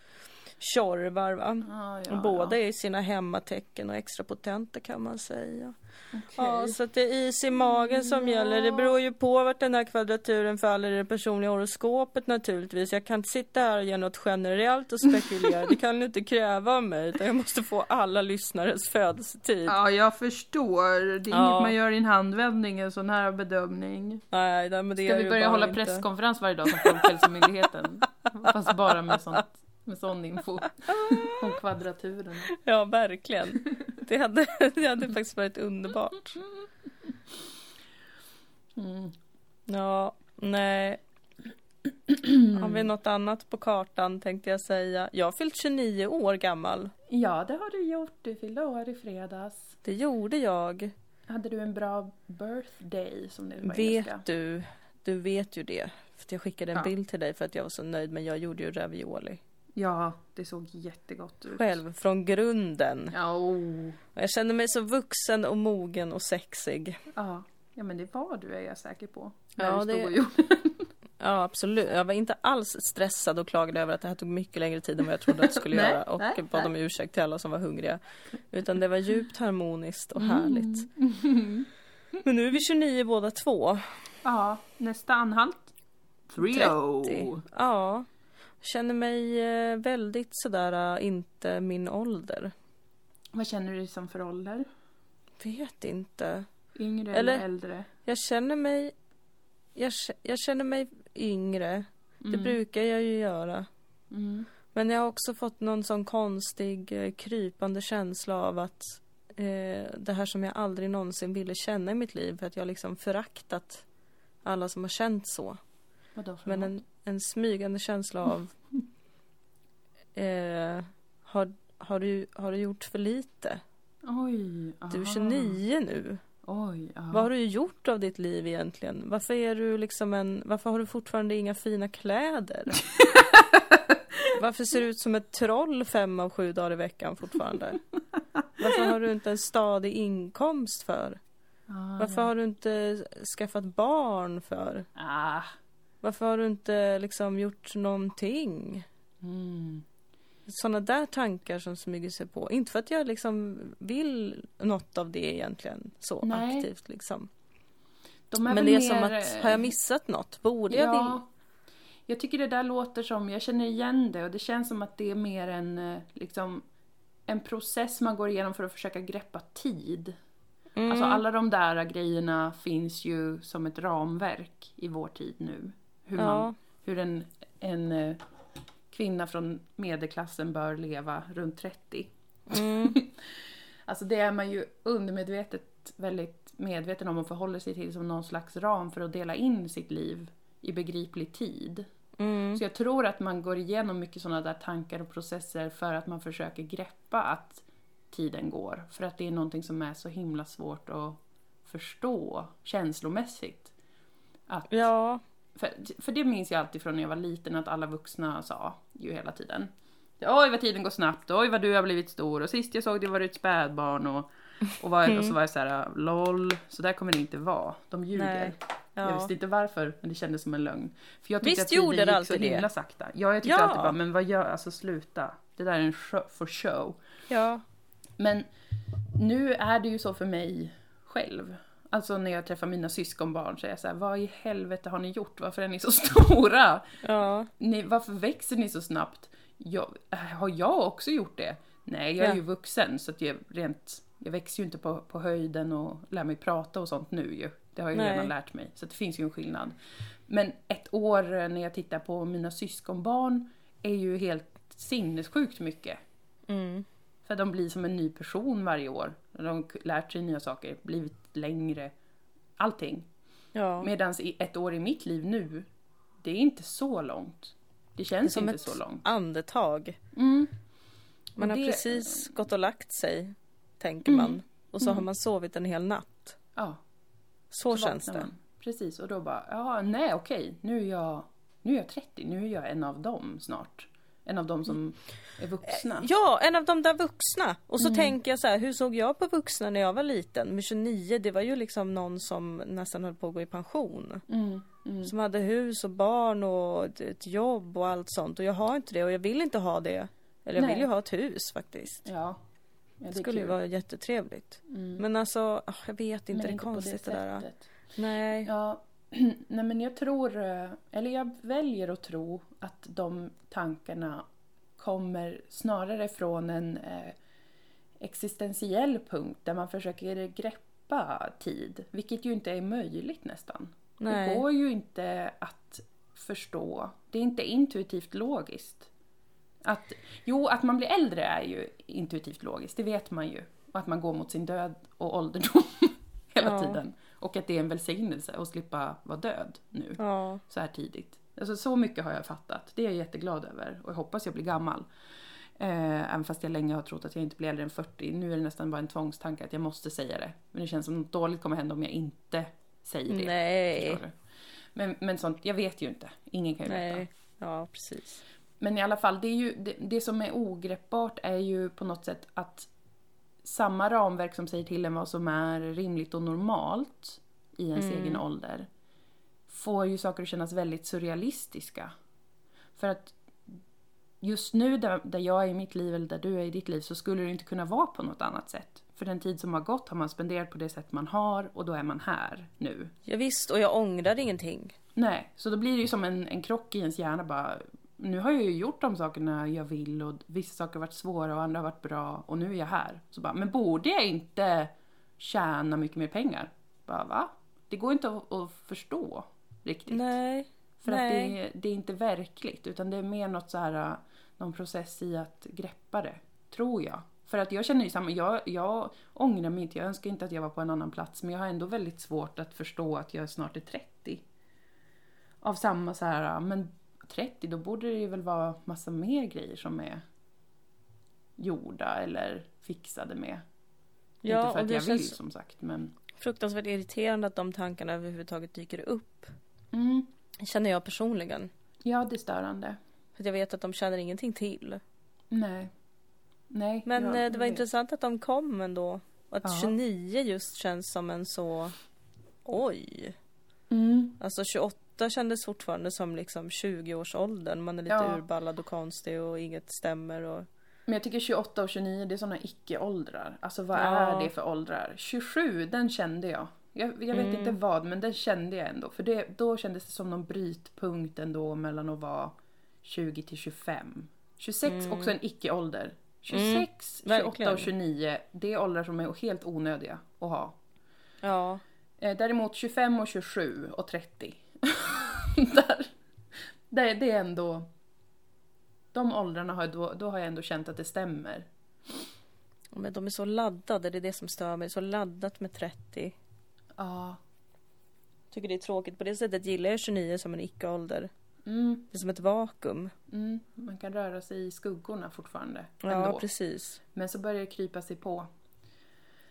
S2: tjorvar va.
S1: Ah,
S2: Och båda är i sina hemmatecken och extra potenta kan man säga.
S1: Okej.
S2: Ja, så det är is i magen som
S1: Ja.
S2: gäller. Det beror ju på vart den här kvadraturen faller i det personliga horoskopet naturligtvis. Jag kan inte sitta här och ge något generellt och spekulera. Det kan du inte kräva av mig. Utan jag måste få alla lyssnares födelsetid.
S1: Ja, jag förstår. Det är
S2: Ja.
S1: inget man gör i en handvändning, en sån här bedömning.
S2: Nej, nej, men det
S1: Ska
S2: är
S1: vi börja hålla
S2: inte.
S1: presskonferens varje dag som Folkhälsomyndigheten? Fast bara med, sånt, med sån info. Om kvadraturen.
S2: Ja, verkligen. Det hade, det hade faktiskt varit underbart.
S1: Mm.
S2: Ja, nej. Har vi något annat på kartan tänkte jag säga. Jag har fyllt 29 år gammal.
S1: Ja, det har du gjort. Du fyllde år i fredags.
S2: Det gjorde jag.
S1: Hade du en bra birthday som det är på engelska?
S2: Vet du, du vet ju det. För jag skickade en
S1: Ja.
S2: bild till dig för att jag var så nöjd men jag gjorde ju ravioli.
S1: Ja, det såg jättegott ut.
S2: Själv, från grunden.
S1: Ja, oh.
S2: Jag kände mig så vuxen och mogen och sexig.
S1: ja. ja, men det var du är jag säker på.
S2: Ja,
S1: När du stod
S2: det-
S1: och gjorde.
S2: Ja absolut, jag var inte alls stressad och klagade över att det här tog mycket längre tid än vad jag trodde att det skulle
S1: Nej,
S2: göra. Och
S1: nej,
S2: bad
S1: nej.
S2: om ursäkt till alla som var hungriga. Utan det var djupt harmoniskt och
S1: Mm.
S2: härligt. Men nu är vi 29 båda två.
S1: Ja, nästa anhalt. Thrilo.
S2: 30. Ja. Känner mig eh, väldigt sådär, eh, inte min ålder.
S1: Vad känner du dig som för ålder?
S2: Vet inte.
S1: Yngre
S2: Eller-
S1: eller, äldre?
S2: Jag känner mig... Jag, jag känner mig yngre. Det
S1: Mm.
S2: brukar jag ju göra.
S1: Mm.
S2: Men jag har också fått någon sån konstig eh, krypande känsla av att eh, det här som jag aldrig någonsin ville känna i mitt liv för att jag liksom föraktat alla som har känt så.
S1: Vadå för
S2: Men
S1: något?
S2: en, en smygande känsla av eh, har, har, du, har du gjort för lite?
S1: Oj.
S2: Du är
S1: aha.
S2: 29 nu.
S1: Oj.
S2: Vad har du gjort av ditt liv egentligen? Varför är du liksom en, varför har du fortfarande inga fina kläder? Varför ser du ut som ett troll fem av sju dagar i veckan fortfarande? Varför har du inte en stadig inkomst för?
S1: Ah,
S2: Varför har du inte skaffat barn för?
S1: Ah.
S2: Varför har du inte liksom gjort någonting?
S1: Mm.
S2: Sådana där tankar som smyger sig på. Inte för att jag liksom vill något av det egentligen så
S1: Nej.
S2: aktivt liksom.
S1: De
S2: Men det är som
S1: mer,
S2: att, har jag missat något? Borde jag vilja?
S1: Ja. Jag tycker det där låter som, jag känner igen det och det känns som att det är mer en, eh, liksom, en process man går igenom för att försöka greppa tid.
S2: Mm.
S1: Alltså alla de där grejerna finns ju som ett ramverk i vår tid nu. Hur, man,
S2: Ja.
S1: hur en, en eh, kvinna från medelklassen bör leva runt 30.
S2: Mm.
S1: Alltså det är man ju undermedvetet väldigt medveten om och förhåller sig till som någon slags ram för att dela in sitt liv i begriplig tid.
S2: Mm.
S1: Så jag tror att man går igenom mycket sådana där tankar och processer för att man försöker greppa att tiden går. För att det är någonting som är så himla svårt att förstå känslomässigt. Att,
S2: Ja.
S1: För, för det minns jag alltid från när jag var liten att alla vuxna sa ju hela tiden. Oj vad tiden går snabbt, oj vad du har blivit stor och sist jag såg dig var du ett spädbarn och, och, var, och så var jag så här, LOL, så där kommer det inte vara. De ljuger.
S2: Nej.
S1: Jag
S2: Ja.
S1: visste inte varför, men det kändes som en lögn. För jag tyckte
S2: Visst
S1: att
S2: gjorde det
S1: så
S2: alltid det?
S1: himla sakta. Ja, jag tyckte
S2: Ja.
S1: alltid bara, men vad gör, alltså sluta. Det där är en show, for show.
S2: ja.
S1: Men nu är det ju så för mig själv. Alltså när jag träffar mina syskonbarn så är jag så här, vad i helvete har ni gjort? Varför är ni så stora?
S2: Ja.
S1: Ni, varför växer ni så snabbt? Jag, äh, har jag också gjort det? Nej, jag är
S2: Ja.
S1: ju vuxen så att jag rent... Jag växer ju inte på, på höjden och lär mig prata och sånt nu ju. Det har jag ju
S2: Nej.
S1: redan lärt mig. Så det finns ju en skillnad. Men ett år eh, när jag tittar på mina syskonbarn är ju helt sinnessjukt mycket.
S2: Mm.
S1: För de blir som en ny person varje år. De har lärt sig nya saker, blivit längre. Allting.
S2: Ja.
S1: Medan ett år i mitt liv nu, det är inte så långt. Det känns
S2: som
S1: inte
S2: ett
S1: så långt.
S2: andetag.
S1: Mm.
S2: Man
S1: Och
S2: har
S1: det-
S2: precis gått och lagt sig, tänker
S1: Mm.
S2: man. Och så har man sovit en hel natt.
S1: Ja,
S2: Så,
S1: så
S2: känns det.
S1: man. Precis, och då bara, ja, nej okej, nu är jag, nu är jag 30, nu är jag en av dem snart. En av dem som är vuxna.
S2: Ja, en av de där vuxna. Och
S1: Mm.
S2: så tänker jag så här, hur såg jag på vuxna när jag var liten? Med 29, det var ju liksom någon som nästan höll på att gå i pension.
S1: Mm, mm.
S2: Som hade hus och barn och ett- jobb och allt sånt. Och jag har inte det och jag vill inte ha det. Eller jag
S1: Nej.
S2: vill ju ha ett hus faktiskt.
S1: Ja. ja
S2: Det
S1: är
S2: skulle ju vara jättetrevligt.
S1: Mm.
S2: Men alltså, ah, jag vet inte,
S1: Men
S2: det är konstigt det, där.
S1: sättet.
S2: Nej.
S1: Ja, nej men jag tror, eh, eller jag väljer att tro att de tankarna kommer snarare från en eh, existentiell punkt där man försöker greppa tid, vilket ju inte är möjligt nästan. Det
S2: Nej.
S1: går ju inte att förstå. Det är inte intuitivt logiskt. Att, jo, att man blir äldre är ju intuitivt logiskt, det vet man ju. Och att man går mot sin död och ålderdom hela
S2: Ja.
S1: tiden. Och att det är en välsignelse att slippa vara död nu,
S2: Ja.
S1: så här tidigt. Alltså så mycket har jag fattat. Det är jag jätteglad över och jag hoppas jag blir gammal. Eh, även fast jag länge har trott att jag inte blir äldre än 40. Nu är det nästan bara en tvångstanke att jag måste säga det. Men det känns som något dåligt kommer hända om jag inte säger det.
S2: Nej.
S1: Men, men sånt, jag vet ju inte. Ingen kan ju veta.
S2: Nej. Ja, precis.
S1: Men i alla fall, det, är ju, det, det som är ogreppbart är ju på något sätt att samma ramverk som säger till en vad som är rimligt och normalt i ens
S2: Mm.
S1: egen ålder får ju saker att kännas väldigt surrealistiska. För att just nu där, där jag är i mitt liv eller där du är i ditt liv så skulle det inte kunna vara på något annat sätt. För den tid som har gått har man spenderat på det sätt man har och då är man här nu.
S2: Ja, visst, och jag ångrar ingenting.
S1: Nej, så då blir det ju som en, en krock i ens hjärna bara. Nu har jag ju gjort de sakerna jag vill och vissa saker har varit svåra och andra har varit bra och nu är jag här. Så bara, men borde jag inte tjäna mycket mer pengar? Bara, va? Det går inte att, att förstå riktigt.
S2: Nej.
S1: För att
S2: Nej.
S1: det, det är inte verkligt utan det är mer något så här, äh, någon process i att greppa det. Tror jag. För att jag känner ju samma, jag, jag ångrar mig inte, jag önskar inte att jag var på en annan plats men jag har ändå väldigt svårt att förstå att jag snart är 30. Av samma så här, äh, men 30 då borde det ju väl vara massa mer grejer som är gjorda eller fixade med.
S2: Ja,
S1: inte för
S2: och
S1: att jag vill som sagt men...
S2: Fruktansvärt irriterande att de tankarna överhuvudtaget dyker upp.
S1: Mm.
S2: Känner jag personligen.
S1: Ja, det är störande.
S2: För att jag vet att de känner ingenting till.
S1: Nej. Nej.
S2: Men
S1: jag-
S2: eh, det var
S1: vet.
S2: intressant att de kom ändå. Och att
S1: Ja.
S2: 29 just känns som en så... Oj!
S1: Mm.
S2: Alltså 28 kändes fortfarande som liksom 20-årsåldern. Man är lite
S1: Ja.
S2: urballad och konstig och inget stämmer och...
S1: Men jag tycker 28 och 29, det är såna icke-åldrar. Alltså vad
S2: Ja.
S1: är det för åldrar? 27, den kände jag. Jag, jag vet
S2: Mm.
S1: inte vad, men den kände jag ändå. För det, då kändes det som någon brytpunkt ändå mellan att vara 20 till 25. 26,
S2: Mm.
S1: också en icke-ålder. 26,
S2: Mm,
S1: 28
S2: verkligen.
S1: och 29, det är åldrar som är helt onödiga att ha.
S2: Ja.
S1: Eh, däremot 25 och 27 och 30. Där, det, det är ändå... De åldrarna har jag då, då har jag ändå känt att det stämmer.
S2: Men de är så laddade, det är det som stör mig. Så laddat med 30.
S1: Ja.
S2: Tycker det är tråkigt. På det sättet gillar jag 29 som en icke-ålder.
S1: Mm,
S2: Det är som ett vakuum.
S1: mm, man kan röra sig i skuggorna fortfarande.
S2: Ja,
S1: ändå.
S2: precis.
S1: Men så börjar det krypa sig på.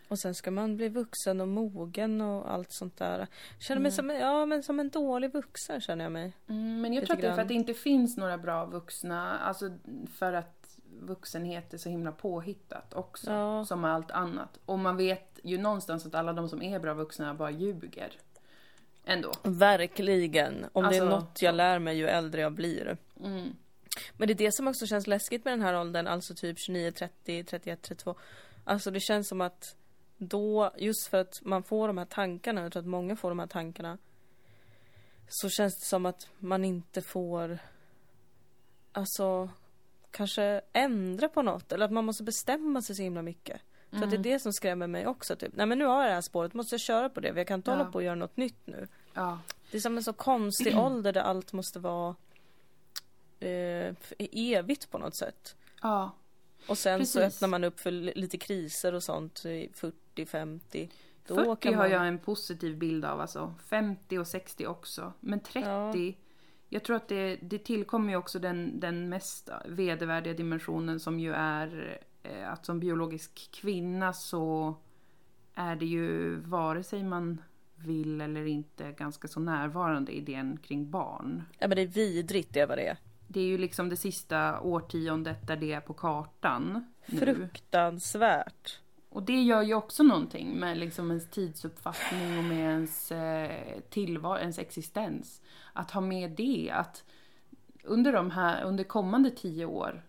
S2: Och sen ska man bli vuxen och mogen och allt sånt där. Känner mig
S1: Mm.
S2: som, ja, men som en dålig vuxen känner jag mig.
S1: Mm, men jag
S2: Lite
S1: tror att det är för att det inte finns några bra vuxna. Alltså för att vuxenhet är så himla påhittat också.
S2: Ja.
S1: Som allt annat. Och man vet ju någonstans att alla de som är bra vuxna bara ljuger. Ändå.
S2: Verkligen. Om det är
S1: Alltså,
S2: något jag lär mig ju äldre jag blir.
S1: Mm.
S2: Men det är det som också känns läskigt med den här åldern, alltså typ 29, 30, 31, 32. Alltså det känns som att då, just för att man får de här tankarna, jag tror att många får de här tankarna. Så känns det som att man inte får, alltså kanske ändra på något. Eller att man måste bestämma sig så himla mycket. För att det är det som skrämmer mig också. Typ. Nej men nu har jag det här spåret, måste jag köra på det. Jag kan inte
S1: Ja.
S2: hålla på och göra något nytt nu.
S1: Ja.
S2: Det är som en så konstig ålder där allt måste vara eh, evigt på något sätt.
S1: Ja.
S2: Och sen så
S1: Precis.
S2: öppnar man upp för li- lite kriser och sånt i 40, 50. Då
S1: 40
S2: kan
S1: har
S2: man...
S1: jag en positiv bild av alltså. 50 och 60 också. Men 30,
S2: Ja.
S1: jag tror att det, det tillkommer ju också den, den mest vedervärdiga dimensionen som ju är eh, att som biologisk kvinna så är det ju vare sig man vill eller inte ganska så närvarande idén kring barn.
S2: Ja men det är vidrigt det vad det är.
S1: Det är ju liksom det sista årtiondet där det är på kartan nu.
S2: Fruktansvärt.
S1: Och det gör ju också någonting med liksom ens tidsuppfattning och med ens eh, tillvaro, ens existens. Att ha med det, att under de här, under kommande tio år,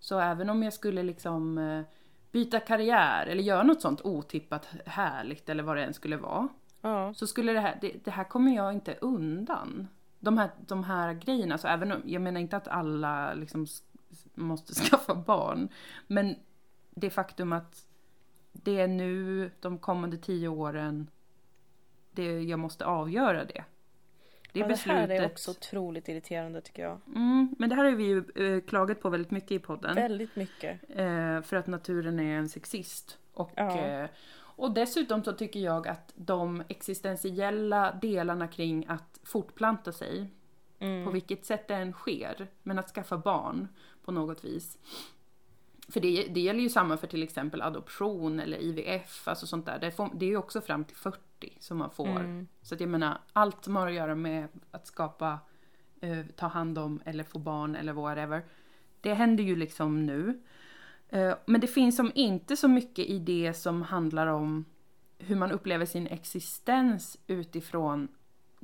S1: så även om jag skulle liksom eh, byta karriär eller göra något sånt otippat härligt eller vad det än skulle vara,
S2: Ja.
S1: så skulle det här, det, det här kommer jag inte undan. De här, de här grejerna, så även om, jag menar inte att alla liksom måste skaffa barn, men det faktum att det är nu, de kommande tio åren, det, jag måste avgöra det. Det
S2: ja,
S1: beslutet.
S2: det här är också otroligt irriterande tycker jag.
S1: mm, men det här har vi ju eh, klagat på väldigt mycket i podden.
S2: Väldigt mycket.
S1: Eh, för att naturen är en sexist. Och,
S2: Ja.
S1: eh, och dessutom så tycker jag att de existentiella delarna kring att fortplanta sig,
S2: Mm.
S1: på vilket sätt det än sker, men att skaffa barn på något vis. För det, det gäller ju samma för till exempel adoption eller IVF, alltså sånt där. Det, får, det är ju också fram till 40 som man får.
S2: Mm.
S1: Så att jag menar, allt som har att göra med att skapa, eh, ta hand om eller få barn eller whatever. Det händer ju liksom nu. Eh, men det finns som inte så mycket i det som handlar om hur man upplever sin existens utifrån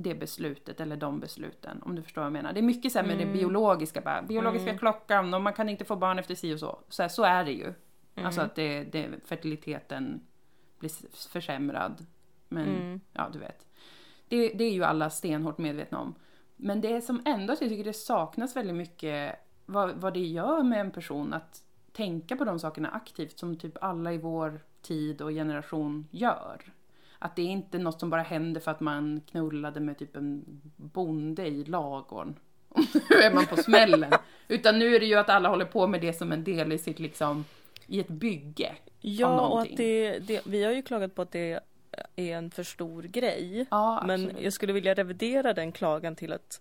S1: det beslutet eller de besluten. Om du förstår vad jag menar. Det är mycket så här med det biologiska, bara, biologiska klockan och man kan inte få barn efter si och så. Så, här, så är det ju. Alltså att det, det, fertiliteten blir försämrad. Men
S2: Mm.
S1: ja, du vet. Det, det är ju alla stenhårt medvetna om. Men det som ändå jag tycker det saknas väldigt mycket vad, vad det gör med en person att tänka på de sakerna aktivt som typ alla i vår tid och generation gör. Att det är inte något som bara händer för att man knullade med typ en bonde i lagorn. nu är man på smällen. Utan nu är det ju att alla håller på med det som en del i sitt liksom, i ett bygge.
S2: Ja, och att det, det, vi har ju klagat på att det är en för stor grej.
S1: Ja,
S2: Men jag skulle vilja revidera den klagan till att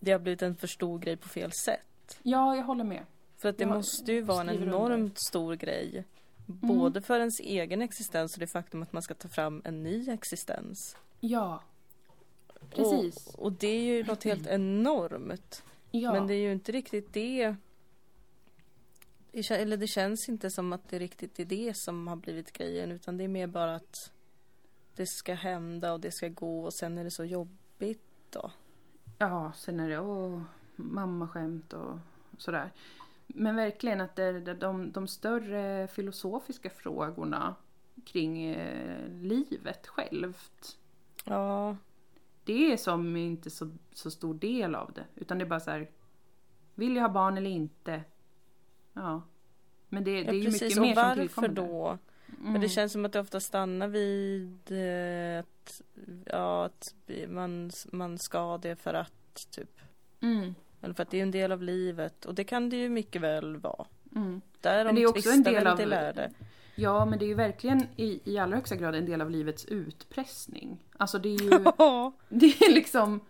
S2: det har blivit en för stor grej på fel sätt.
S1: Ja, jag håller med.
S2: För att det
S1: Jag
S2: måste ju vara en enormt
S1: under.
S2: Stor grej. Både för ens egen existens och det faktum att man ska ta fram en ny existens.
S1: Ja. Precis.
S2: Och, och det är ju något helt enormt.
S1: ja.
S2: Men det är ju inte riktigt det. Eller det känns inte som att det riktigt är det som har blivit grejen utan det är mer bara att det ska hända och det ska gå och sen är det så jobbigt då.
S1: Ja, sen är det åh, mammaskämt och sådär. Men verkligen att det, de, de större filosofiska frågorna kring eh, livet självt.
S2: Ja,
S1: Det är som inte så, så stor del av det. Utan det är bara så här. Vill jag ha barn eller inte? Ja. Men det, det
S2: ja
S1: är ju
S2: precis.
S1: mycket
S2: Och
S1: mer som
S2: varför
S1: tillkommer där.
S2: då?
S1: Mm.
S2: Men det känns som att det ofta stannar vid eh, att, ja, att man, man ska det för att typ.
S1: Mm.
S2: Eller för att det är en del av livet och det kan det ju mycket väl vara.
S1: Mm.
S2: Därom
S1: Men det är också en del av-
S2: de lärde.
S1: Ja, men det är ju verkligen i, i allra högsta grad en del av livets utpressning. Alltså det är ju... Det är liksom,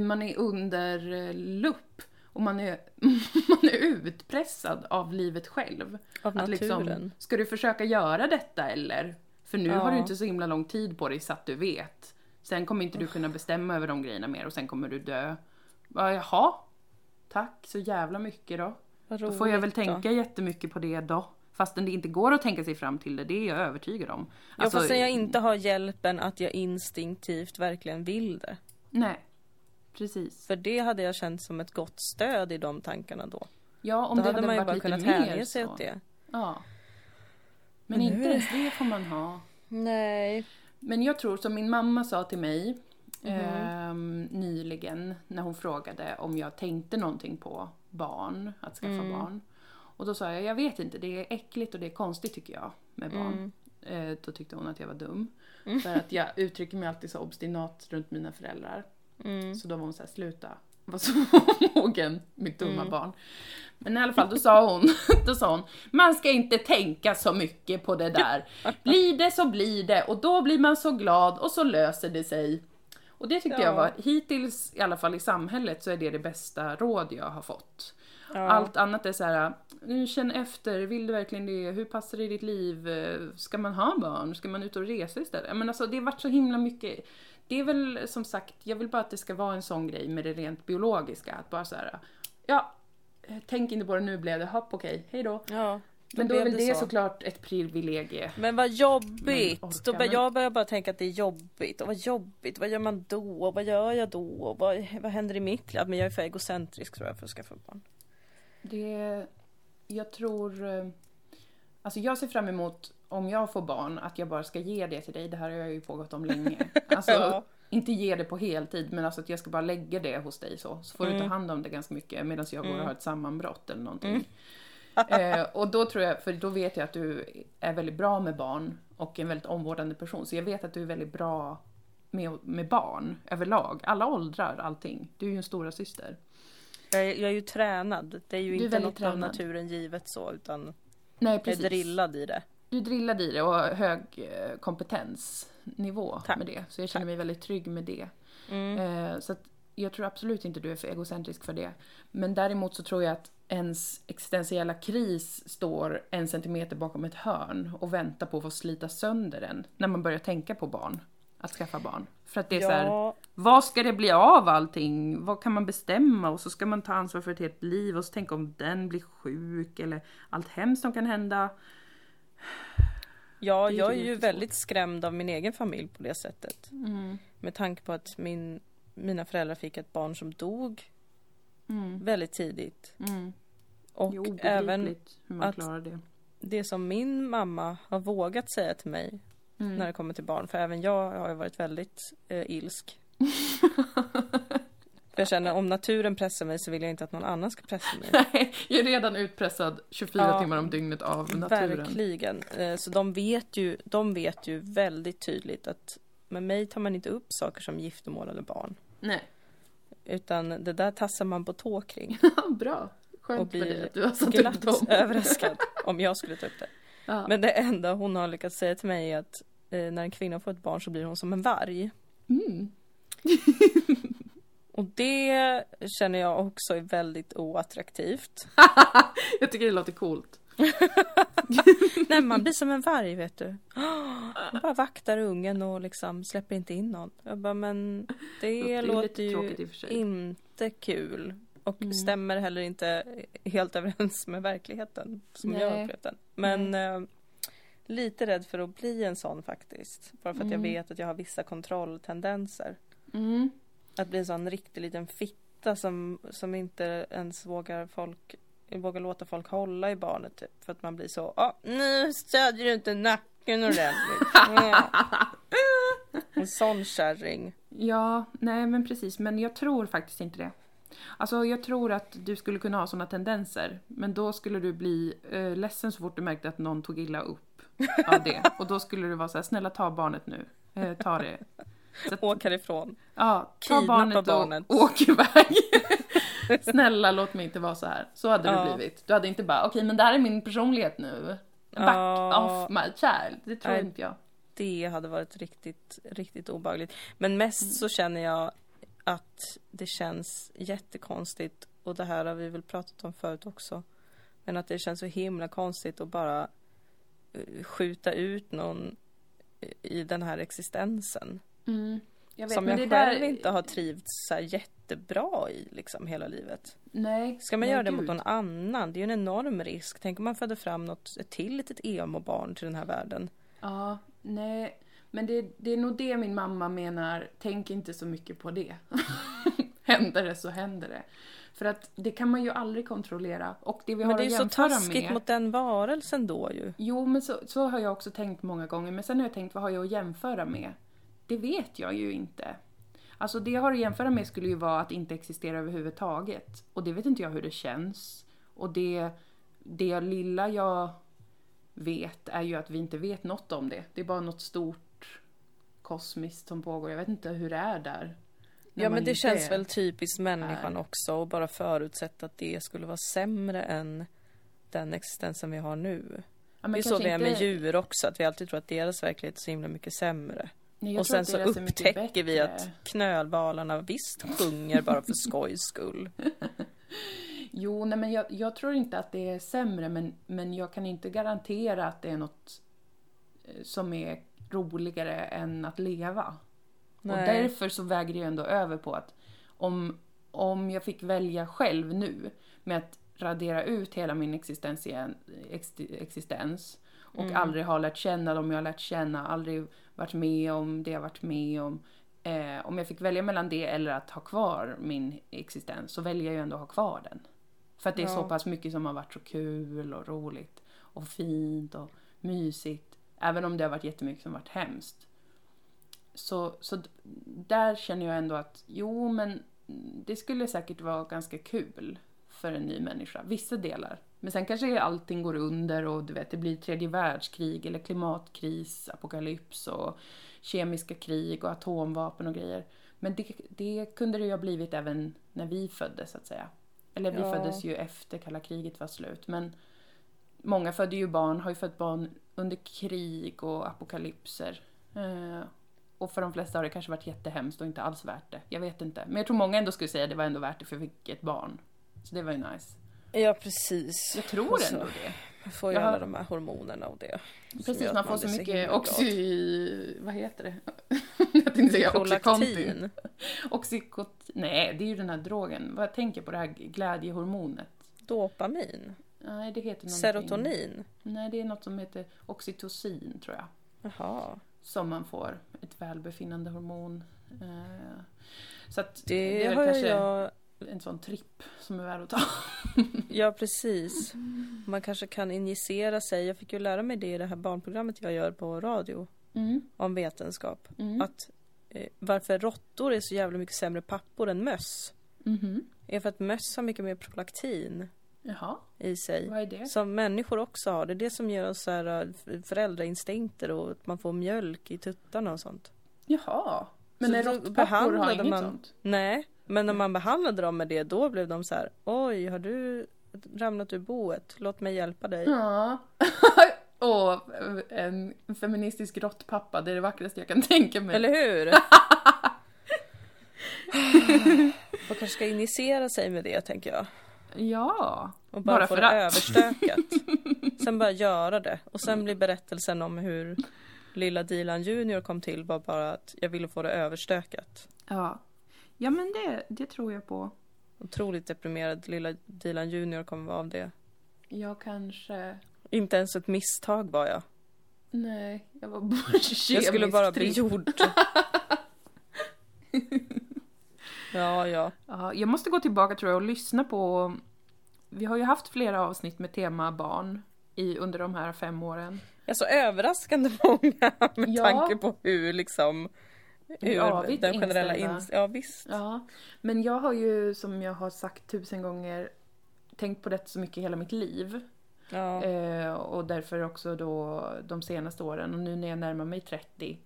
S1: man är under eh, lupp och man är, man är utpressad av livet själv.
S2: Av
S1: Att
S2: naturen.
S1: liksom, ska du försöka göra detta eller? För nu
S2: Ja.
S1: har du inte så himla lång tid på dig så att du vet. Sen kommer inte du kunna bestämma över de grejerna mer och sen kommer du dö. Ja, Jaha, tack så jävla mycket då. Då får jag väl
S2: roligt då.
S1: tänka jättemycket på det då. Fastän det inte går att tänka sig fram till det, det är jag övertygad om.
S2: Ja,
S1: Alltså,
S2: fast jag inte har hjälpen att jag instinktivt verkligen vill det.
S1: Nej, precis.
S2: För det hade jag känt som ett gott stöd i de tankarna då.
S1: Ja, om
S2: då
S1: det
S2: hade man ju bara kunnat hänge sig åt det.
S1: Ja. Men,
S2: Men
S1: inte ens det får man ha.
S2: Nej.
S1: Men jag tror som min mamma sa till mig
S2: Mhm.
S1: ehm, nyligen när hon frågade om jag tänkte någonting på barn, att skaffa
S2: Mm.
S1: barn. Och då sa jag, jag vet inte, det är äckligt och det är konstigt tycker jag med barn.
S2: Mm.
S1: Eh, då tyckte hon att jag var dum. För att jag uttrycker mig alltid så obstinat runt mina föräldrar.
S2: Mm.
S1: Så då var hon såhär, sluta var så mogen, mitt dumma
S2: Mm.
S1: barn. Men i alla fall, då sa hon, då sa hon, man ska inte tänka så mycket på det där. Blir det så blir det och då blir man så glad och så löser det sig. Och det tyckte
S2: Ja.
S1: jag var, hittills i alla fall i samhället så är det det bästa råd jag har fått.
S2: Ja.
S1: Allt annat är så här, "Nu, känn efter, vill du verkligen det? Hur passar det i ditt liv? Ska man ha barn? Ska man ut och resa istället? Men alltså det har varit så himla mycket. Det är väl som sagt, jag vill bara att det ska vara en sån grej med det rent biologiska. Att bara så här, ja, tänk inte på det, nu blev det, hopp okej, hej då.
S2: Ja.
S1: Men då är väl det
S2: så.
S1: såklart ett privilegie.
S2: Men vad jobbigt!
S1: Men
S2: Då bör, jag börjar bara tänka att det är jobbigt. Och vad jobbigt, vad gör man då? Vad gör jag då? Och Vad, vad händer i mitt liv? Men jag är för egocentrisk tror jag för att skaffa barn.
S1: Det, jag tror, eh, alltså jag ser fram emot om jag får barn att jag bara ska ge det till dig. Det här har jag ju pågått om länge. Alltså,
S2: Ja.
S1: inte ge det på heltid men alltså att jag ska bara lägga det hos dig så. Så får du ta hand om det ganska mycket medan jag går och har ett sammanbrott eller någonting. eh, och då tror jag, för då vet jag att du är väldigt bra med barn och en väldigt omvårdande person. Så jag vet att du är väldigt bra med, med barn överlag. Alla åldrar, allting. Du är ju en stora syster.
S2: Jag är, jag är ju tränad. Det är ju
S1: Du är
S2: inte
S1: väldigt
S2: något av
S1: tränad.
S2: naturen givet så utan
S1: Nej,
S2: jag är
S1: precis.
S2: drillad i det.
S1: Du drillade i det och har hög eh, kompetensnivå
S2: Tack.
S1: med det. Så jag känner mig väldigt trygg med det.
S2: Mm.
S1: Eh, så att jag tror absolut inte du är för egocentrisk för det. Men däremot så tror jag att ens existentiella kris står en centimeter bakom ett hörn och väntar på att få slita sönder den när man börjar tänka på barn. Att skaffa barn. För att det är så här,
S2: Ja,
S1: vad ska det bli av allting? Vad kan man bestämma? Och så ska man ta ansvar för ett helt liv och så tänka om den blir sjuk eller allt hemskt som kan hända.
S2: ja,
S1: är
S2: jag är
S1: ju
S2: ju väldigt skrämd av min egen familj på det sättet. Med tanke på att min, mina föräldrar fick ett barn som dog
S1: Mm.
S2: väldigt tidigt.
S1: Mm.
S2: Och
S1: är
S2: även
S1: hur man
S2: att-
S1: klarar det.
S2: det som min mamma har vågat säga till mig
S1: Mm.
S2: när det kommer till barn, för även jag har ju varit väldigt eh, ilsk. Jag känner om naturen pressar mig så vill jag inte att någon annan ska pressa mig.
S1: Nej, jag är redan utpressad 24
S2: Ja,
S1: timmar om dygnet av naturen.
S2: Verkligen. Eh, Så de vet, ju, de vet ju väldigt tydligt att med mig tar man inte upp saker som giftermål eller barn.
S1: Nej.
S2: Utan det där tassar man på tå kring.
S1: Bra.
S2: Och
S1: Skönt dig
S2: blir
S1: att du har satt upp
S2: glatt
S1: dem.
S2: överraskad om jag skulle ta upp det.
S1: Ja.
S2: Men det enda hon har lyckats säga till mig är att eh, när en kvinna får ett barn så blir hon som en varg.
S1: Mm.
S2: Och det känner jag också är väldigt oattraktivt.
S1: jag tycker det låter coolt.
S2: Nej, man blir som en varg vet du. Man bara vaktar ungen och liksom släpper inte in någon. Jag bara, men det,
S1: ju
S2: låter ju
S1: och
S2: inte kul. Och
S1: Mm.
S2: stämmer heller inte helt överens med verkligheten som jag har
S1: Nej.
S2: upplevt den. Men eh, lite rädd för att bli en sån faktiskt. Bara för att
S1: Mm.
S2: jag vet att jag har vissa kontrolltendenser.
S1: Mm.
S2: Att bli en sån riktig liten fitta som, som inte ens vågar folk vågar låta folk hålla i barnet typ. För att man blir så, ja nu stödjer du inte nacken ordentligt. en sån kärring.
S1: Ja, nej men precis. Men jag tror faktiskt inte det. Alltså jag tror att du skulle kunna ha sådana tendenser. Men då skulle du bli eh, ledsen så fort du märkte att någon tog illa upp av det. Och då skulle du vara så här, snälla ta barnet nu. Eh, ta det. Så att,
S2: Åk härifrån.
S1: ja, ta
S2: kidnappa
S1: barnet och
S2: barnet.
S1: åk iväg. snälla låt mig inte vara så här. Så hade
S2: Ja.
S1: det blivit. Du hade inte bara, okej men det här är min personlighet nu. Back
S2: Ja.
S1: off my child. Det tror
S2: Nej.
S1: inte jag.
S2: Det hade varit riktigt, riktigt obehagligt. Men mest så känner jag att det känns jättekonstigt och det här har vi väl pratat om förut också. Men att det känns så himla konstigt att bara eh, skjuta ut någon i den här existensen.
S1: Mm. Jag vet,
S2: som jag själv
S1: där-
S2: inte har trivts så jättebra i liksom hela livet.
S1: Nej.
S2: Ska man
S1: nej,
S2: göra det mot
S1: gud.
S2: någon annan? Det är ju en enorm risk. Tänk om man föder fram något, ett till litet emo-barn till den här världen.
S1: Ja, nej. Men det, det är nog det min mamma menar, tänk inte så mycket på det. händer det så händer det. För att det kan man ju aldrig kontrollera. Och det vi
S2: Men
S1: har
S2: det är ju så taskigt
S1: med...
S2: mot den varelsen då ju.
S1: Jo, men så, så har jag också tänkt många gånger. Men sen har jag tänkt, vad har jag att jämföra med? Det vet jag ju inte. Alltså det jag har att jämföra med skulle ju vara att inte existera överhuvudtaget. Och det vet inte jag hur det känns. Och det, det lilla jag vet är ju att vi inte vet något om det. Det är bara något stort kosmiskt som pågår. Jag vet inte hur det är där.
S2: Ja men det känns
S1: är-
S2: väl typiskt människan
S1: är.
S2: också och bara förutsätta att det skulle vara sämre än den existensen vi har nu.
S1: Ja,
S2: det är så vi är med
S1: inte-
S2: djur också, att vi alltid tror att deras verklighet är så himla mycket sämre.
S1: Nej,
S2: och sen så upptäcker vi att knölvalarna visst sjunger bara för skojs skull.
S1: Jo, nej, men jag, jag tror inte att det är sämre, men, men jag kan inte garantera att det är något eh, som är roligare än att leva. Och
S2: Nej.
S1: därför så väger ju ändå över på att om, om jag fick välja själv nu med att radera ut hela min existens, igen, ex, existens och
S2: Mm.
S1: aldrig ha lärt känna dem jag har lärt känna, aldrig varit med om det jag varit med om. Eh, om jag fick välja mellan det eller att ha kvar min existens så väljer jag ju ändå att ha kvar den. För att det är
S2: Ja.
S1: så pass mycket som har varit så kul och roligt och fint och mysigt. Även om det har varit jättemycket som varit hemskt. Så, så där känner jag ändå att jo, men det skulle säkert vara ganska kul för en ny människa. Vissa delar. Men sen kanske allting går under och du vet, det blir tredje världskrig eller klimatkris, apokalyps och kemiska krig och atomvapen och grejer. Men det, det kunde det ju ha blivit även när vi föddes, så att säga. Eller vi
S2: Ja.
S1: föddes ju efter kalla kriget var slut. Men många födde ju barn, har ju fött barn under krig och apokalypser. Eh, och för de flesta har det kanske varit jättehemskt och inte alls värt det. Jag vet inte. Men jag tror många ändå skulle säga att det var ändå värt det för jag fick ett barn. Så det var ju nice.
S2: Ja precis.
S1: Jag tror
S2: så
S1: ändå det.
S2: Man får ju
S1: Jag har-
S2: alla de här hormonerna och det.
S1: Precis, man får så
S2: blir
S1: mycket oxy... Vad heter det? jag tänkte säga oxycontin. Oxykot... Nej, det är ju den här drogen. Vad jag tänker på det här glädjehormonet.
S2: Dopamin.
S1: Nej, det heter någonting...
S2: Serotonin.
S1: Nej, det är något som heter oxytocin, tror jag.
S2: Jaha.
S1: Som man får. Ett välbefinnande hormon. Eh, Så att
S2: Det,
S1: det är väl
S2: har
S1: kanske
S2: jag...
S1: en sån tripp som är värd att ta.
S2: Ja precis. Man kanske kan injicera sig. Jag fick ju lära mig det i det här barnprogrammet jag gör på radio.
S1: Mm.
S2: Om vetenskap.
S1: Mm.
S2: Att eh, varför råttor är så jävla mycket sämre pappor än möss.
S1: Mhm.
S2: är för att möss har mycket mer prolaktin
S1: Jaha,
S2: i sig.
S1: vad är det?
S2: Som människor också har. Det är det som ger oss så här äh, föräldrainstinkter och att man får mjölk i tuttarna och sånt.
S1: Jaha. Men
S2: Så
S1: är
S2: då
S1: råttpappor har inget
S2: man-
S1: sånt?
S2: Nej, men när man behandlade dem med det då blev de så här Oj, har du ramlat ur boet? Låt mig hjälpa dig.
S1: Ja. Och en feministisk råttpappa, det är det vackraste jag kan tänka mig.
S2: Eller hur? Man kanske ska initiera sig med det tänker jag.
S1: Ja.
S2: Och bara,
S1: Bara
S2: få
S1: för
S2: det
S1: att.
S2: överstökat. sen bara göra det. Och sen blir berättelsen om hur lilla Dilan Junior kom till var bara att jag ville få det överstökat.
S1: Ja. Ja men det, det tror jag på.
S2: Otroligt deprimerad lilla Dilan Junior kommer vara av det.
S1: Jag kanske...
S2: Inte ens ett misstag var jag.
S1: Nej, jag var bara
S2: Jag skulle bara bli
S1: kemiskt
S2: gjord. ja, ja.
S1: Ja, jag måste gå tillbaka tror jag och lyssna på... Vi har ju haft flera avsnitt med tema barn i, under de här fem åren.
S2: Ja, så överraskande många med
S1: Ja.
S2: tanke på hur liksom hur
S1: avigt
S2: den generella
S1: inställda.
S2: ins- Ja visst.
S1: Ja, men jag har ju som jag har sagt tusen gånger tänkt på det så mycket hela mitt liv.
S2: Ja.
S1: Eh, och därför också då de senaste åren och nu när jag närmar mig 30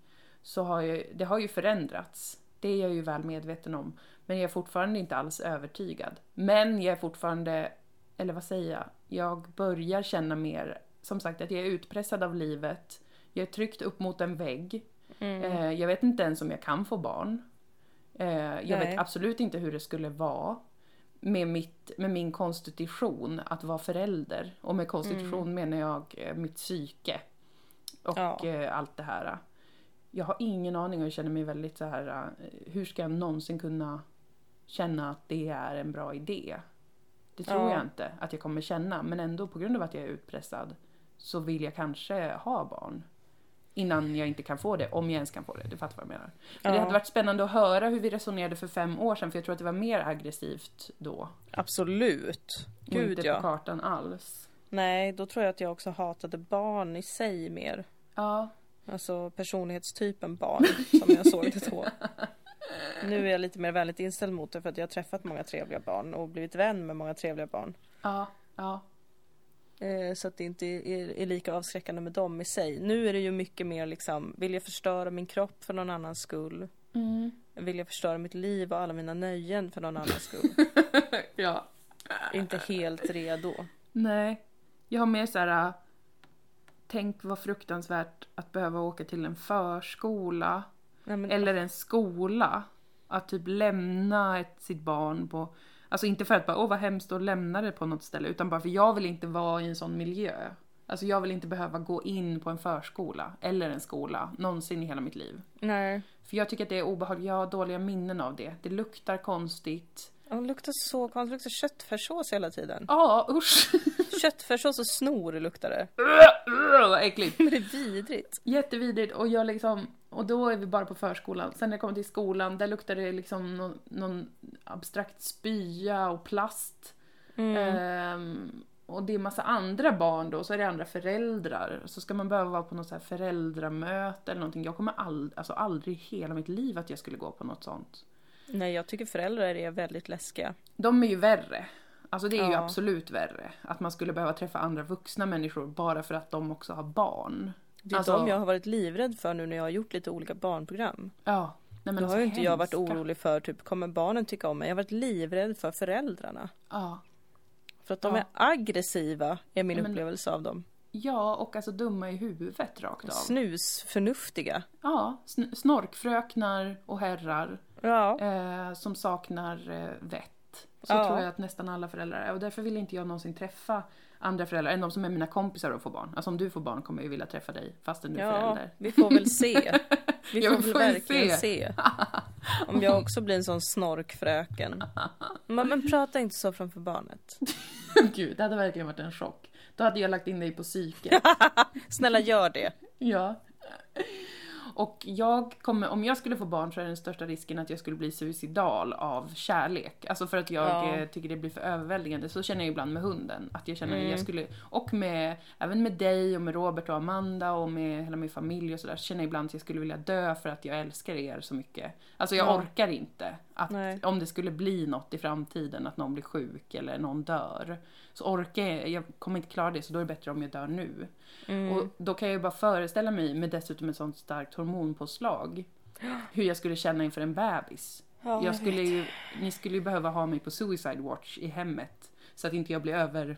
S1: så har ju, det har ju förändrats. Det är jag ju väl medveten om. Men jag är fortfarande inte alls övertygad. Men jag är fortfarande, eller vad säger jag? Jag börjar känna mer, som sagt, att jag är utpressad av livet. Jag är tryckt upp mot en vägg.
S2: Mm.
S1: Eh, jag vet inte ens om jag kan få barn. Eh, jag
S2: Nej.
S1: vet absolut inte hur det skulle vara med, mitt, med min konstitution att vara förälder. Och med konstitution menar jag eh, mitt psyke. Och
S2: Ja.
S1: allt det här. Jag har ingen aning och jag känner mig väldigt så här. eh, hur ska jag någonsin kunna känna att det är en bra idé? Det tror
S2: Ja.
S1: jag inte att jag kommer känna. Men ändå på grund av att jag är utpressad så vill jag kanske ha barn. Innan jag inte kan få det, om jag ens kan få det. Du fattar vad jag menar. Men Det
S2: Ja.
S1: hade varit spännande att höra hur vi resonerade för fem år sedan, för jag tror att det var mer aggressivt då.
S2: Absolut.
S1: och
S2: Gud
S1: inte på
S2: ja.
S1: kartan alls.
S2: Nej, då tror jag att jag också hatade barn i sig mer.
S1: Ja,
S2: Alltså personlighetstypen barn som jag såg det då. Nu är jag lite mer vänligt inställd mot det för att jag har träffat många trevliga barn och blivit vän med många trevliga barn.
S1: ja, ja.
S2: Eh, Så att det inte är, är lika avskräckande med dem i sig. Nu är det ju mycket mer liksom, vill jag förstöra min kropp för någon annans skull?
S1: Mm.
S2: Vill jag förstöra mitt liv och alla mina nöjen för någon annans skull?
S1: ja.
S2: inte helt redo.
S1: Nej. Jag har mer så här. Tänk vad fruktansvärt att behöva åka till en förskola.
S2: Nej, men,
S1: Eller en skola. Att typ lämna ett, sitt barn på... Alltså inte för att bara, åh vad hemskt att lämna det på något ställe. Utan bara för jag vill inte vara i en sån miljö. Alltså jag vill inte behöva gå in på en förskola. Eller en skola. Någonsin i hela mitt liv.
S2: nej.
S1: För jag tycker att det är obehagligt. Jag har dåliga minnen av det. Det luktar konstigt.
S2: Och det luktar så konstigt, det luktar köttfärssås hela tiden.
S1: Ja, usch!
S2: Köttfärssås och snor luktar det.
S1: Vad äckligt.
S2: Men det är vidrigt.
S1: Jättevidrigt och jag liksom, och då är vi bara på förskolan. Sen när jag kommer till skolan, där luktar det liksom någon, någon abstrakt spya och plast.
S2: Mm.
S1: Ehm, och det är massa andra barn då, så är det andra föräldrar. Så ska man behöva vara på något så här föräldramöte eller någonting. Jag kommer ald- alltså aldrig i hela mitt liv att jag skulle gå på något sånt.
S2: Nej, jag tycker föräldrar är väldigt läskiga.
S1: De är ju värre. Alltså det är ju
S2: Ja.
S1: absolut värre. Att man skulle behöva träffa andra vuxna människor bara för att de också har barn.
S2: Det är
S1: Alltså-
S2: de jag har varit livrädd för nu när jag har gjort lite olika barnprogram.
S1: Ja. Nej, men
S2: Då har
S1: alltså
S2: ju inte jag varit orolig för typ, kommer barnen tycka om mig? Jag har varit livrädd för föräldrarna.
S1: Ja.
S2: För att de
S1: Ja.
S2: är aggressiva, är min
S1: Men-
S2: upplevelse av dem.
S1: Ja, och alltså dumma i huvudet rakt av.
S2: Snusförnuftiga.
S1: Ja, sn- snorkfröknar och herrar
S2: Ja.
S1: eh, som saknar eh, vett. Så
S2: Ja.
S1: tror jag att nästan alla föräldrar är. Och därför vill inte jag någonsin träffa andra föräldrar än de som är mina kompisar och får barn. Alltså om du får barn kommer jag ju vilja träffa dig fastän du är
S2: Ja,
S1: förälder.
S2: vi får väl se. Vi får
S1: får väl
S2: verkligen
S1: se.
S2: se. Om jag också blir en sån snorkfröken. Men, men prata inte så framför barnet.
S1: Gud, det hade verkligen varit en chock. Då hade jag lagt in dig på psyket.
S2: Snälla gör det.
S1: Ja. Och jag kommer, om jag skulle få barn så är den största risken att jag skulle bli suicidal av kärlek. Alltså för att jag
S2: Ja.
S1: eh, tycker det blir för överväldigande. Så känner jag ibland med hunden. Att jag känner
S2: Mm.
S1: jag skulle, och med, även med dig och med Robert och Amanda och med hela min familj och sådär. Så känner jag ibland att jag skulle vilja dö för att jag älskar er så mycket. Alltså jag
S2: Ja.
S1: orkar inte Att
S2: Nej.
S1: om det skulle bli något i framtiden, att någon blir sjuk eller någon dör, så orkar jag, jag kommer inte klara det, så då är det bättre om jag dör nu.
S2: Mm.
S1: Och då kan jag ju bara föreställa mig, med dessutom ett sånt starkt hormonpåslag, hur jag skulle känna inför en bebis.
S2: Ja,
S1: jag skulle ju, ni skulle ju behöva ha mig på suicide watch i hemmet. Så att inte jag blir över,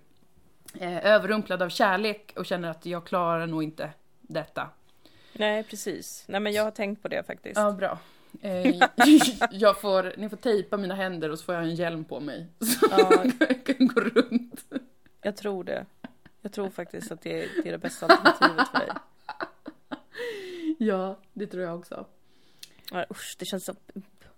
S1: eh, överrumplad av kärlek och känner att jag klarar nog inte detta.
S2: Nej, precis. Nej, men jag har tänkt på det faktiskt.
S1: Ja, bra. Eh, jag får, ni får tejpa mina händer och så får jag en hjälm på mig. Så
S2: Ja.
S1: jag kan gå runt.
S2: Jag tror det. Jag tror faktiskt att det är det, är det bästa alternativet för dig.
S1: Ja, det tror jag också.
S2: Ja, usch, det känns så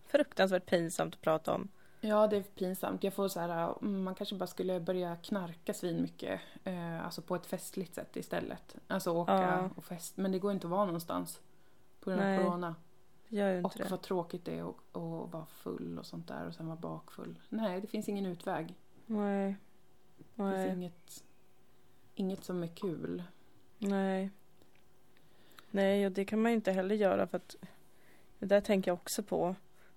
S2: fruktansvärt pinsamt att prata om.
S1: Ja, det är pinsamt. Jag får så här, mm, man kanske bara skulle börja knarka svin mycket. Eh, alltså på ett festligt sätt istället. Alltså åka
S2: Ja.
S1: och fest. Men det går inte att vara någonstans. På grund av corona.
S2: Gör inte
S1: Och
S2: det.
S1: vad tråkigt det är att, att vara full och sånt där och sen vara bakfull. Nej, det finns ingen utväg.
S2: Nej.
S1: Det finns
S2: Nej.
S1: inget, inget som är kul.
S2: Nej. Nej, och det kan man ju inte heller göra för att det där tänker jag också på.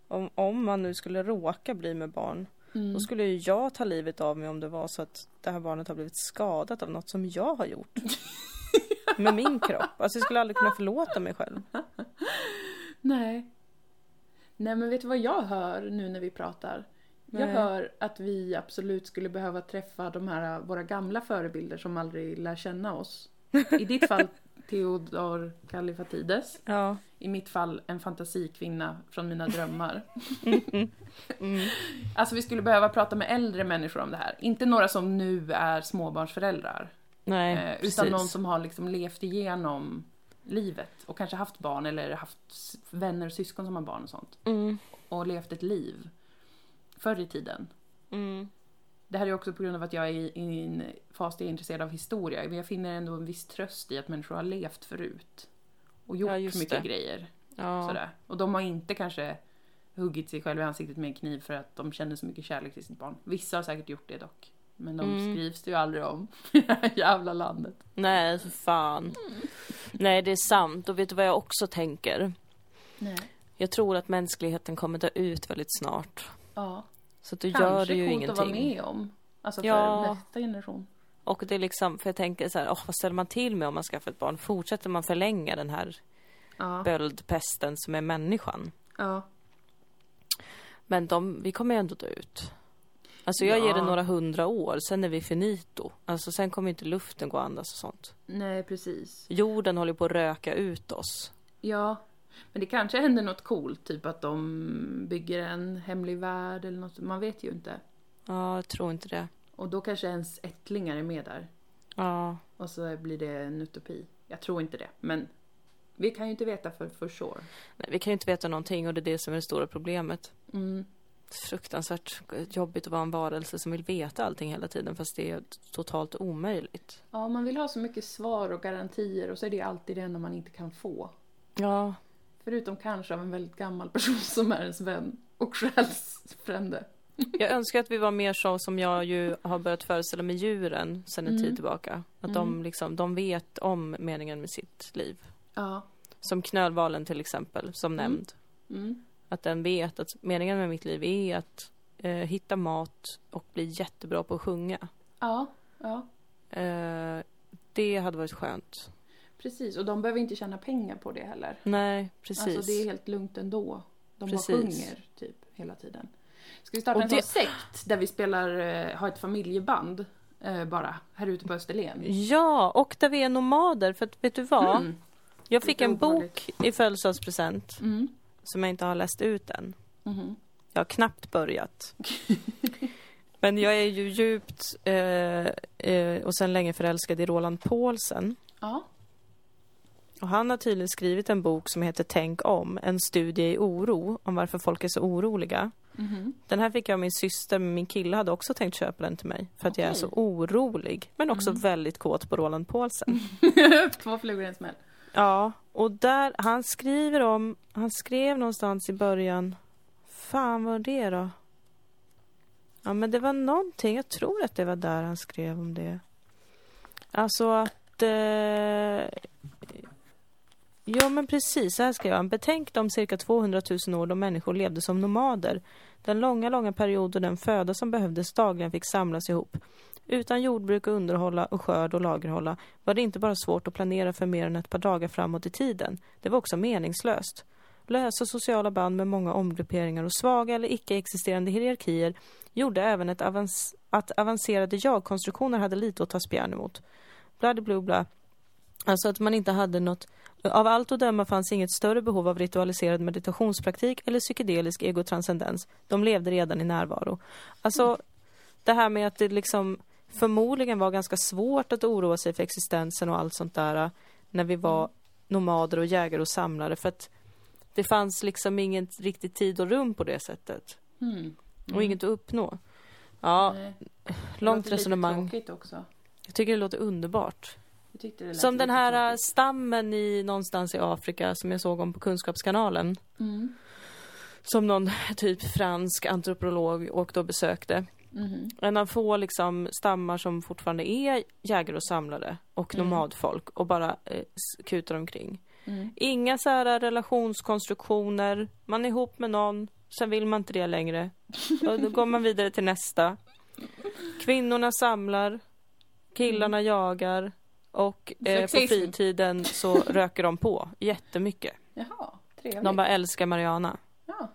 S2: Om, om man nu skulle råka bli med barn,
S1: Mm.
S2: då skulle ju jag ta livet av mig om det var så att det här barnet har blivit skadat av något som jag har gjort. med min kropp. Alltså jag skulle aldrig kunna förlåta mig själv.
S1: Nej. Nej, men vet du vad jag hör nu när vi pratar? Jag
S2: Nej.
S1: hör att vi absolut skulle behöva träffa de här våra gamla förebilder som aldrig lär känna oss. I ditt fall Theodor Kallifatides.
S2: Ja.
S1: I mitt fall en fantasikvinna från mina drömmar.
S2: Mm.
S1: Alltså vi skulle behöva prata med äldre människor om det här. Inte några som nu är småbarnsföräldrar.
S2: Nej,
S1: eh, utan någon som har liksom levt igenom livet och kanske haft barn eller haft vänner och syskon som har barn och sånt.
S2: Mm.
S1: Och levt ett liv. Förr i tiden.
S2: Mm.
S1: Det här är också på grund av att jag är i en fas där jag är intresserad av historia. Men jag finner ändå en viss tröst i att människor har levt förut. Och gjort
S2: Ja,
S1: mycket
S2: det.
S1: grejer.
S2: Ja.
S1: Sådär. Och de har inte kanske huggit sig själva i ansiktet med en kniv för att de känner så mycket kärlek till sitt barn. Vissa har säkert gjort det dock. Men de
S2: Mm.
S1: skrivs det ju aldrig om i det här jävla landet.
S2: Nej, för fan. Nej, det är sant. Och vet du vad jag också tänker?
S1: Nej.
S2: Jag tror att mänskligheten kommer dö ut väldigt snart.
S1: Ja.
S2: Så att då
S1: Kanske
S2: gör det ju
S1: coolt att vara
S2: ingenting.
S1: med om. Alltså för
S2: Ja.
S1: nästa generation.
S2: Och det är liksom, för jag tänker så här, åh, vad ställer man till med om man skaffar ett barn? Fortsätter man förlänga den här
S1: Ja.
S2: böldpesten som är människan?
S1: ja.
S2: Men de, vi kommer ju ändå dö ut. Alltså jag ger
S1: Ja.
S2: det några hundra år, sen är vi finito. Alltså sen kommer inte luften gå att andas och sånt.
S1: Nej, precis.
S2: Jorden håller på att röka ut oss.
S1: Ja. Men det kanske händer något coolt, typ att de bygger en hemlig värld eller något. Man vet ju inte.
S2: Ja, jag tror inte det.
S1: Och då kanske ens ättlingar är med där.
S2: Ja,
S1: Och så blir det en utopi. Jag tror inte det, men vi kan ju inte veta för, för sure.
S2: nej, vi kan ju inte veta någonting och det är det som är det stora problemet.
S1: Mm.
S2: Fruktansvärt jobbigt att vara en varelse som vill veta allting hela tiden fast det är totalt omöjligt.
S1: Ja, man vill ha så mycket svar och garantier och så är det alltid det enda man inte kan få.
S2: Ja,
S1: Förutom kanske av en väldigt gammal person som är ens vän och själsfrände.
S2: jag önskar att vi var mer så som jag ju har börjat föreställa med djuren sedan en
S1: Mm.
S2: tid tillbaka. Att de liksom, de vet om meningen med sitt liv.
S1: Ja.
S2: Som knölvalen till exempel, som nämnd.
S1: Mm.
S2: Att den vet att meningen med mitt liv är att eh, hitta mat och bli jättebra på att sjunga.
S1: Ja, ja,
S2: Eh, det hade varit skönt.
S1: precis. Och de behöver inte tjäna pengar på det heller.
S2: Nej, precis.
S1: Alltså det är helt lugnt ändå. De
S2: Precis.
S1: bara sjunger typ hela tiden. Ska vi starta
S2: Och
S1: en
S2: det-
S1: sån sekt där vi spelar, eh, har ett familjeband eh, bara, här ute på Österlen?
S2: Ja, och där vi är nomader. För att vet du vad?
S1: Mm.
S2: Jag fick en bok i födelsedagspresent
S1: Mm.
S2: Som jag inte har läst ut än.
S1: Mhm.
S2: Jag har knappt börjat. Men jag är ju djupt eh, eh, och sen länge förälskad i Roland Paulsen.
S1: Ja.
S2: Och han har tydligen skrivit en bok som heter Tänk om, en studie i oro om varför folk är så oroliga.
S1: Mhm.
S2: Den här fick jag av min syster, men min kille hade också tänkt köpa den till mig. För att jag är så orolig, men också
S1: Mm.
S2: väldigt kåt på Roland Paulsen.
S1: Två flugor i en smäll.
S2: Ja, och där, han skriver om, han skrev någonstans i början, fan vad var det då? Ja men det var någonting, jag tror att det var där han skrev om det. Alltså att, eh, Ja, men precis. Så här skrev han. Betänk de cirka 200 000 år då människor levde som nomader. Den långa, långa period då den föda som behövdes dagligen fick samlas ihop. Utan jordbruk att underhålla och skörd och lagerhålla var det inte bara svårt att planera för mer än ett par dagar framåt i tiden. Det var också meningslöst. Lösa sociala band med många omgrupperingar och svaga eller icke-existerande hierarkier gjorde även ett avans att avancerade jag-konstruktioner hade lite att ta spjärn emot. Bla, Alltså att man inte hade något av allt att döma fanns inget större behov av ritualiserad meditationspraktik eller psykedelisk egotranscendens. De levde redan i närvaro. Alltså, mm. det här med att det liksom förmodligen var ganska svårt att oroa sig för existensen och allt sånt där när vi var nomader och jägare och samlare för att det fanns liksom ingen riktigt tid och rum på det sättet. Mm. Mm. Och inget att uppnå. Ja, Nej. långt resonemang.
S1: också.
S2: Jag tycker det låter underbart. Som den här tråkigt. stammen i någonstans i Afrika som jag såg om på Kunskapskanalen. Mm. Som någon typ fransk antropolog åkte och besökte. Mm. En av få liksom stammar som fortfarande är jägare och samlare och mm. nomadfolk och bara eh, kutar omkring. Mm. Inga så här relationskonstruktioner, man är ihop med någon, sen vill man inte det längre. Och då går man vidare till nästa. Kvinnorna samlar, killarna mm. jagar, och eh, på fritiden så röker de på jättemycket.
S1: Jaha, trevligt.
S2: De bara älskar Mariana. Ja.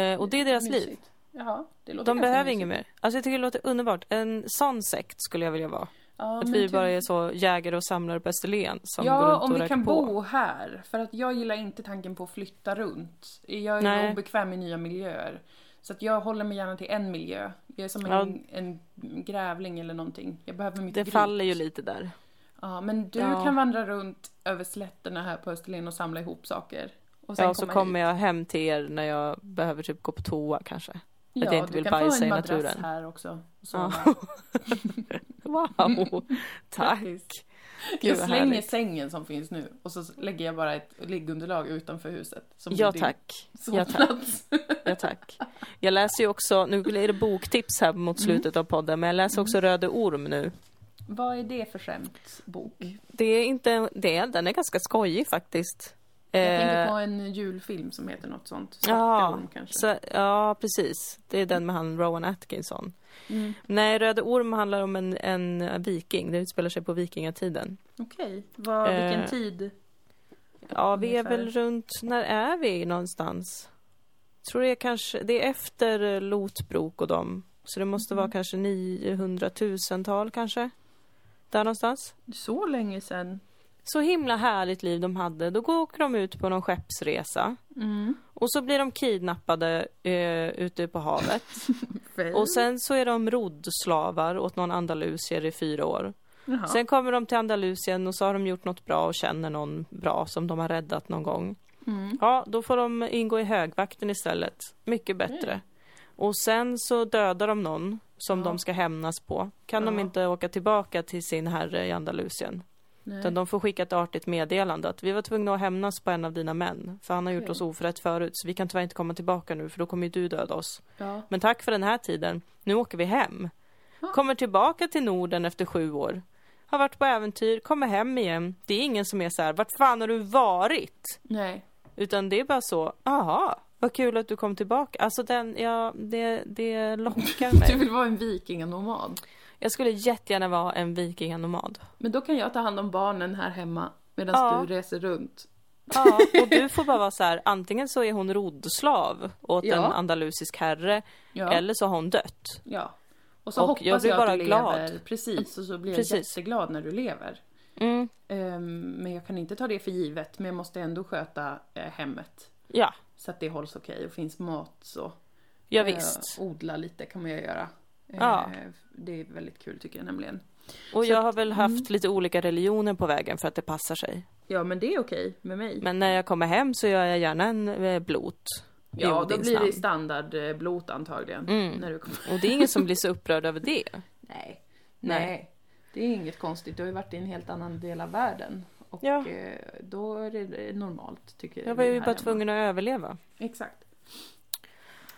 S2: Eh, och det är deras Mysigt. liv.
S1: Jaha,
S2: det låter de behöver inget mer. Alltså jag tycker det låter underbart. En sån sekt skulle jag vilja vara. Ja, att vi typ... bara är så jägare och samlare på Österlen som
S1: ja,
S2: går runt
S1: om vi kan
S2: på.
S1: bo här. För att jag gillar inte tanken på att flytta runt. Jag är Nej. obekväm i nya miljöer. Så att jag håller mig gärna till en miljö. Jag är som en, ja. en grävling eller någonting. Jag behöver mitt
S2: Det gryt. faller ju lite där.
S1: Ja, men du ja. kan vandra runt över slätterna här på Österlen och samla ihop saker.
S2: Och ja, och så kommer jag hem till er när jag behöver typ gå på toa kanske. Ja, att jag inte vill bajsa i naturen. Ja, du kan få en
S1: här också. Ja.
S2: wow, tack.
S1: jag slänger härligt. sängen som finns nu och så lägger jag bara ett liggunderlag utanför huset.
S2: Som ja tack. Ja tack. ja tack. Jag läser ju också, nu är det boktips här mot mm. slutet mm. av podden, men jag läser också mm. Röde Orm nu.
S1: Vad är det för skämtbok?
S2: Det är inte det, den är ganska skojig faktiskt.
S1: Jag eh, tänker på en julfilm som heter något sånt.
S2: Ja, kanske. Så, ja, precis. Det är den med han Rowan Atkinson. Mm. Nej, Röde Orm handlar om en, en viking. Det utspelar sig på vikingatiden.
S1: Okej. Okay. vilken eh, tid?
S2: Ja, vi är väl runt... När är vi någonstans? Jag tror det är kanske... Det är efter Lotbrok och dem. Så det måste mm. vara kanske 900 000-tal kanske. Där någonstans.
S1: Så länge sedan.
S2: Så himla härligt liv de hade. Då åker de ut på någon skeppsresa. Mm. Och så blir de kidnappade eh, ute på havet. och sen så är de roddslavar åt någon andalusier i fyra år. Jaha. Sen kommer de till Andalusien och så har de gjort något bra och känner någon bra som de har räddat någon gång. Mm. Ja, då får de ingå i högvakten istället. Mycket bättre. Mm. Och sen så dödar de någon som ja. de ska hämnas på. Kan ja. de inte åka tillbaka till sin herre i Andalusien. Utan de får skicka ett artigt meddelande att vi var tvungna att hämnas på en av dina män. För han har okay. gjort oss oförrätt förut så vi kan tyvärr inte komma tillbaka nu för då kommer ju du döda oss. Ja. Men tack för den här tiden. Nu åker vi hem. Kommer tillbaka till Norden efter sju år. Har varit på äventyr, kommer hem igen. Det är ingen som är så här, vart fan har du varit?
S1: Nej.
S2: Utan det är bara så, aha, vad kul att du kom tillbaka. Alltså den, ja, det, det lockar mig.
S1: Du vill vara en vikinganomad?
S2: Jag skulle jättegärna vara en vikinganomad.
S1: Men då kan jag ta hand om barnen här hemma medan ja. du reser runt.
S2: Ja, och du får bara vara så här, antingen så är hon roddslav åt ja. en andalusisk herre, ja. eller så har hon dött.
S1: Ja. Och så och hoppas jag, blir jag bara att du glad. lever. Precis, och så blir jag Precis. jätteglad när du lever. Mm. Um, men jag kan inte ta det för givet, men jag måste ändå sköta uh, hemmet.
S2: Ja.
S1: Så att det hålls okej okay och finns mat så.
S2: Ja, visst.
S1: Uh, odla lite kan man ju göra. Ja. Uh, det är väldigt kul tycker jag nämligen.
S2: Och så jag har väl haft mm. lite olika religioner på vägen för att det passar sig.
S1: Ja, men det är okej med mig.
S2: Men när jag kommer hem så gör jag gärna en eh, blot.
S1: Ja, då blir det standardblot antagligen. Mm. När du kommer.
S2: Och det är ingen som blir så upprörd över det.
S1: Nej. Nej. Det är inget konstigt. Du har ju varit i en helt annan del av världen. Och ja. Eh, då är det normalt tycker jag.
S2: Jag var ju bara tvungen att överleva.
S1: Exakt.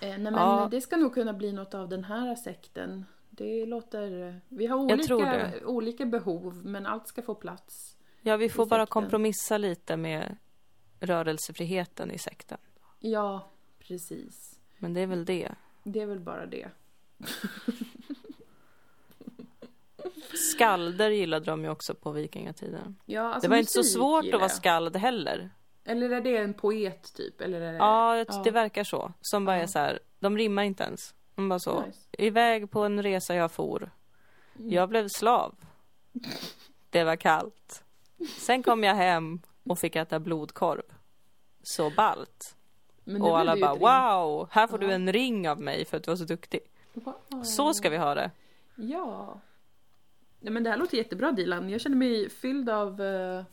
S1: Eh, nej men ja. det ska nog kunna bli något av den här sekten. Det låter... Vi har olika, olika behov men allt ska få plats.
S2: Ja, vi får bara kompromissa lite med rörelsefriheten i sekten.
S1: Ja, precis.
S2: Men det är väl det.
S1: Det är väl bara det.
S2: Skalder gillade de ju också på vikingatiden.
S1: Ja, alltså
S2: det var inte så svårt att vara skald heller.
S1: Eller är det en poet typ? Eller är det...
S2: Ja,
S1: ja.
S2: det verkar så. Som bara
S1: Ja.
S2: är så här, de rimmar inte ens. De bara så,
S1: Nice.
S2: iväg på en resa jag for.
S1: Mm.
S2: Jag blev slav. Det var kallt. Sen kom jag hem och fick äta blodkorv. Så ballt. Och alla bara wow, här får du
S1: Ja.
S2: en ring av mig för att du var så duktig.
S1: Wow.
S2: Så ska vi ha det.
S1: Ja. Nej, men det här låter jättebra Dilan. Jag känner mig fylld av eh,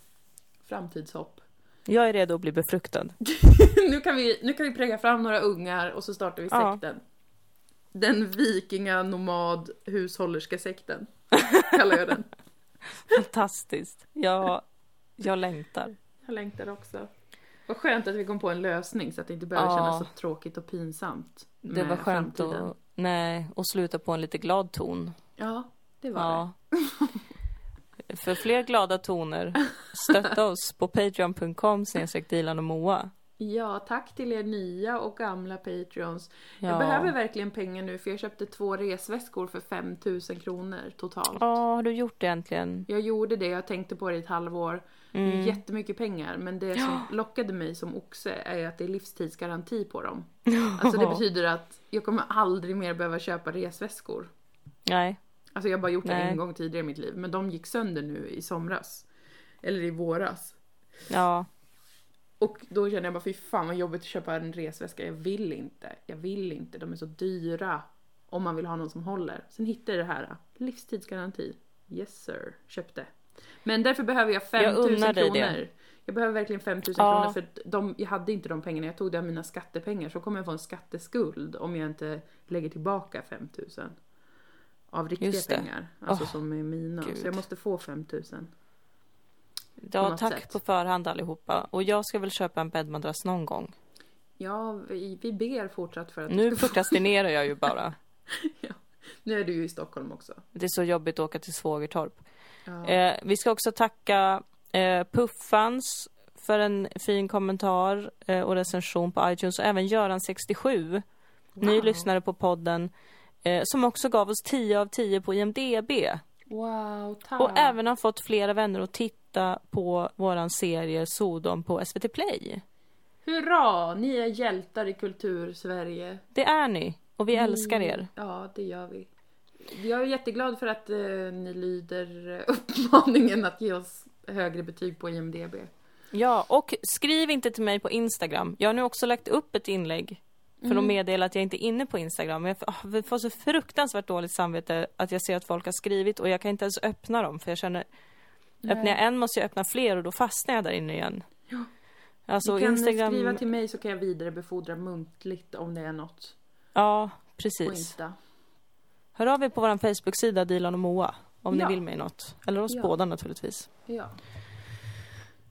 S1: framtidshopp.
S2: Jag är redo att bli befruktad.
S1: nu, kan vi, nu kan vi prägga fram några ungar och så startar vi
S2: Ja.
S1: sekten. Den vikinga nomad hushållerska sekten. Kallar jag den.
S2: Fantastiskt. Jag, jag längtar.
S1: Jag längtar också. Vad skönt att vi kom på en lösning så att det inte behöver
S2: Ja.
S1: kännas så tråkigt och pinsamt.
S2: Det var skönt att, nej, och sluta på en lite glad ton.
S1: Ja, det var
S2: Ja. För fler glada toner, stötta oss på patreon.com Dilan och Moa.
S1: Ja, tack till er nya och gamla patreons.
S2: Ja.
S1: Jag behöver verkligen pengar nu för jag köpte två resväskor för 5000 kronor totalt.
S2: Ja, har du gjort det äntligen?
S1: Jag gjorde det, jag tänkte på det i ett halvår. Det är
S2: Mm.
S1: jättemycket pengar men det som lockade mig som oxe är att det är livstidsgaranti på dem. Alltså det betyder att jag kommer aldrig mer behöva köpa resväskor.
S2: Nej.
S1: Alltså jag har bara gjort det
S2: Nej.
S1: en gång tidigare i mitt liv men de gick sönder nu i somras. Eller i våras.
S2: Ja.
S1: Och då kände jag bara fy fan vad jobbigt att köpa en resväska. Jag vill inte. Jag vill inte. De är så dyra. Om man vill ha någon som håller. Sen hittade jag det här. Livstidsgaranti. Yes sir. Köpte. Men därför behöver jag
S2: Jag
S1: 5000
S2: unnar dig
S1: kronor.
S2: det.
S1: Jag behöver verkligen 5000
S2: Ja.
S1: kronor för de, jag hade inte de pengarna. Jag tog det av mina skattepengar. Så kommer jag få en skatteskuld om jag inte lägger tillbaka 5000. Av riktiga pengar. Alltså
S2: Åh,
S1: som är mina.
S2: Gud.
S1: Så jag måste få 5000.
S2: ja tack
S1: sätt.
S2: på förhand allihopa. Och jag ska väl köpa en bäddmadrass någon gång.
S1: Ja, vi, vi ber fortsatt för att
S2: Nu prokrastinerar jag ju bara.
S1: Nu är du ju i Stockholm också.
S2: Det är så jobbigt att åka till Svågertorp.
S1: Ja.
S2: Eh, vi ska också tacka eh, Puffans för en fin kommentar eh, och recension på iTunes och även Göran67, ny
S1: Wow.
S2: lyssnare på podden, eh, som också gav oss 10 av 10 på IMDB.
S1: Wow, tack.
S2: Och även har fått flera vänner att titta på våran serie Sodom på SVT Play.
S1: Hurra! Ni är hjältar i kultur-Sverige.
S2: Det är ni och vi älskar er.
S1: Ja, det gör vi. Jag är jätteglad för att eh, ni lyder uppmaningen att ge oss högre betyg på IMDB.
S2: Ja, och skriv inte till mig på Instagram. Jag har nu också lagt upp ett inlägg för att meddela att jag inte är inne på Instagram. Men Jag får- får så fruktansvärt dåligt samvete att jag ser att folk har skrivit och jag kan inte ens öppna dem för jag känner Öppnar jag en måste jag öppna fler och då fastnar jag där inne igen.
S1: Ja.
S2: Alltså
S1: Ni kan
S2: Instagram...
S1: skriva till mig så kan jag vidarebefordra muntligt om det är något
S2: Ja,
S1: på
S2: precis.
S1: Insta.
S2: Hör av er på vår Facebook-sida Dilan och Moa om
S1: Ja.
S2: ni vill mig något. Eller oss
S1: Ja.
S2: båda naturligtvis.
S1: Ja.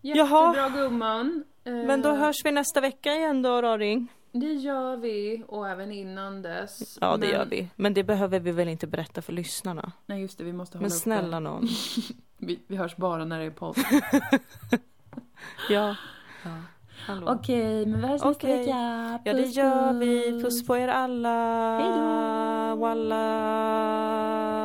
S2: Jaha.
S1: Jättebra gumman. Eh,
S2: Men då hörs vi nästa vecka igen då, Raring.
S1: Det gör vi och även innan dess.
S2: Ja, det
S1: Men-
S2: gör vi. Men det behöver vi väl inte berätta för lyssnarna?
S1: Nej just det, vi måste hålla
S2: Men
S1: upp
S2: snälla
S1: det.
S2: någon.
S1: Vi, vi hörs bara när det är podd.
S2: Ja. ja. Hallå.
S1: Okej, men vi hörs nästa vecka.
S2: Ja, det gör vi.
S1: Puss
S2: på er alla.
S1: Hej då.
S2: Walla.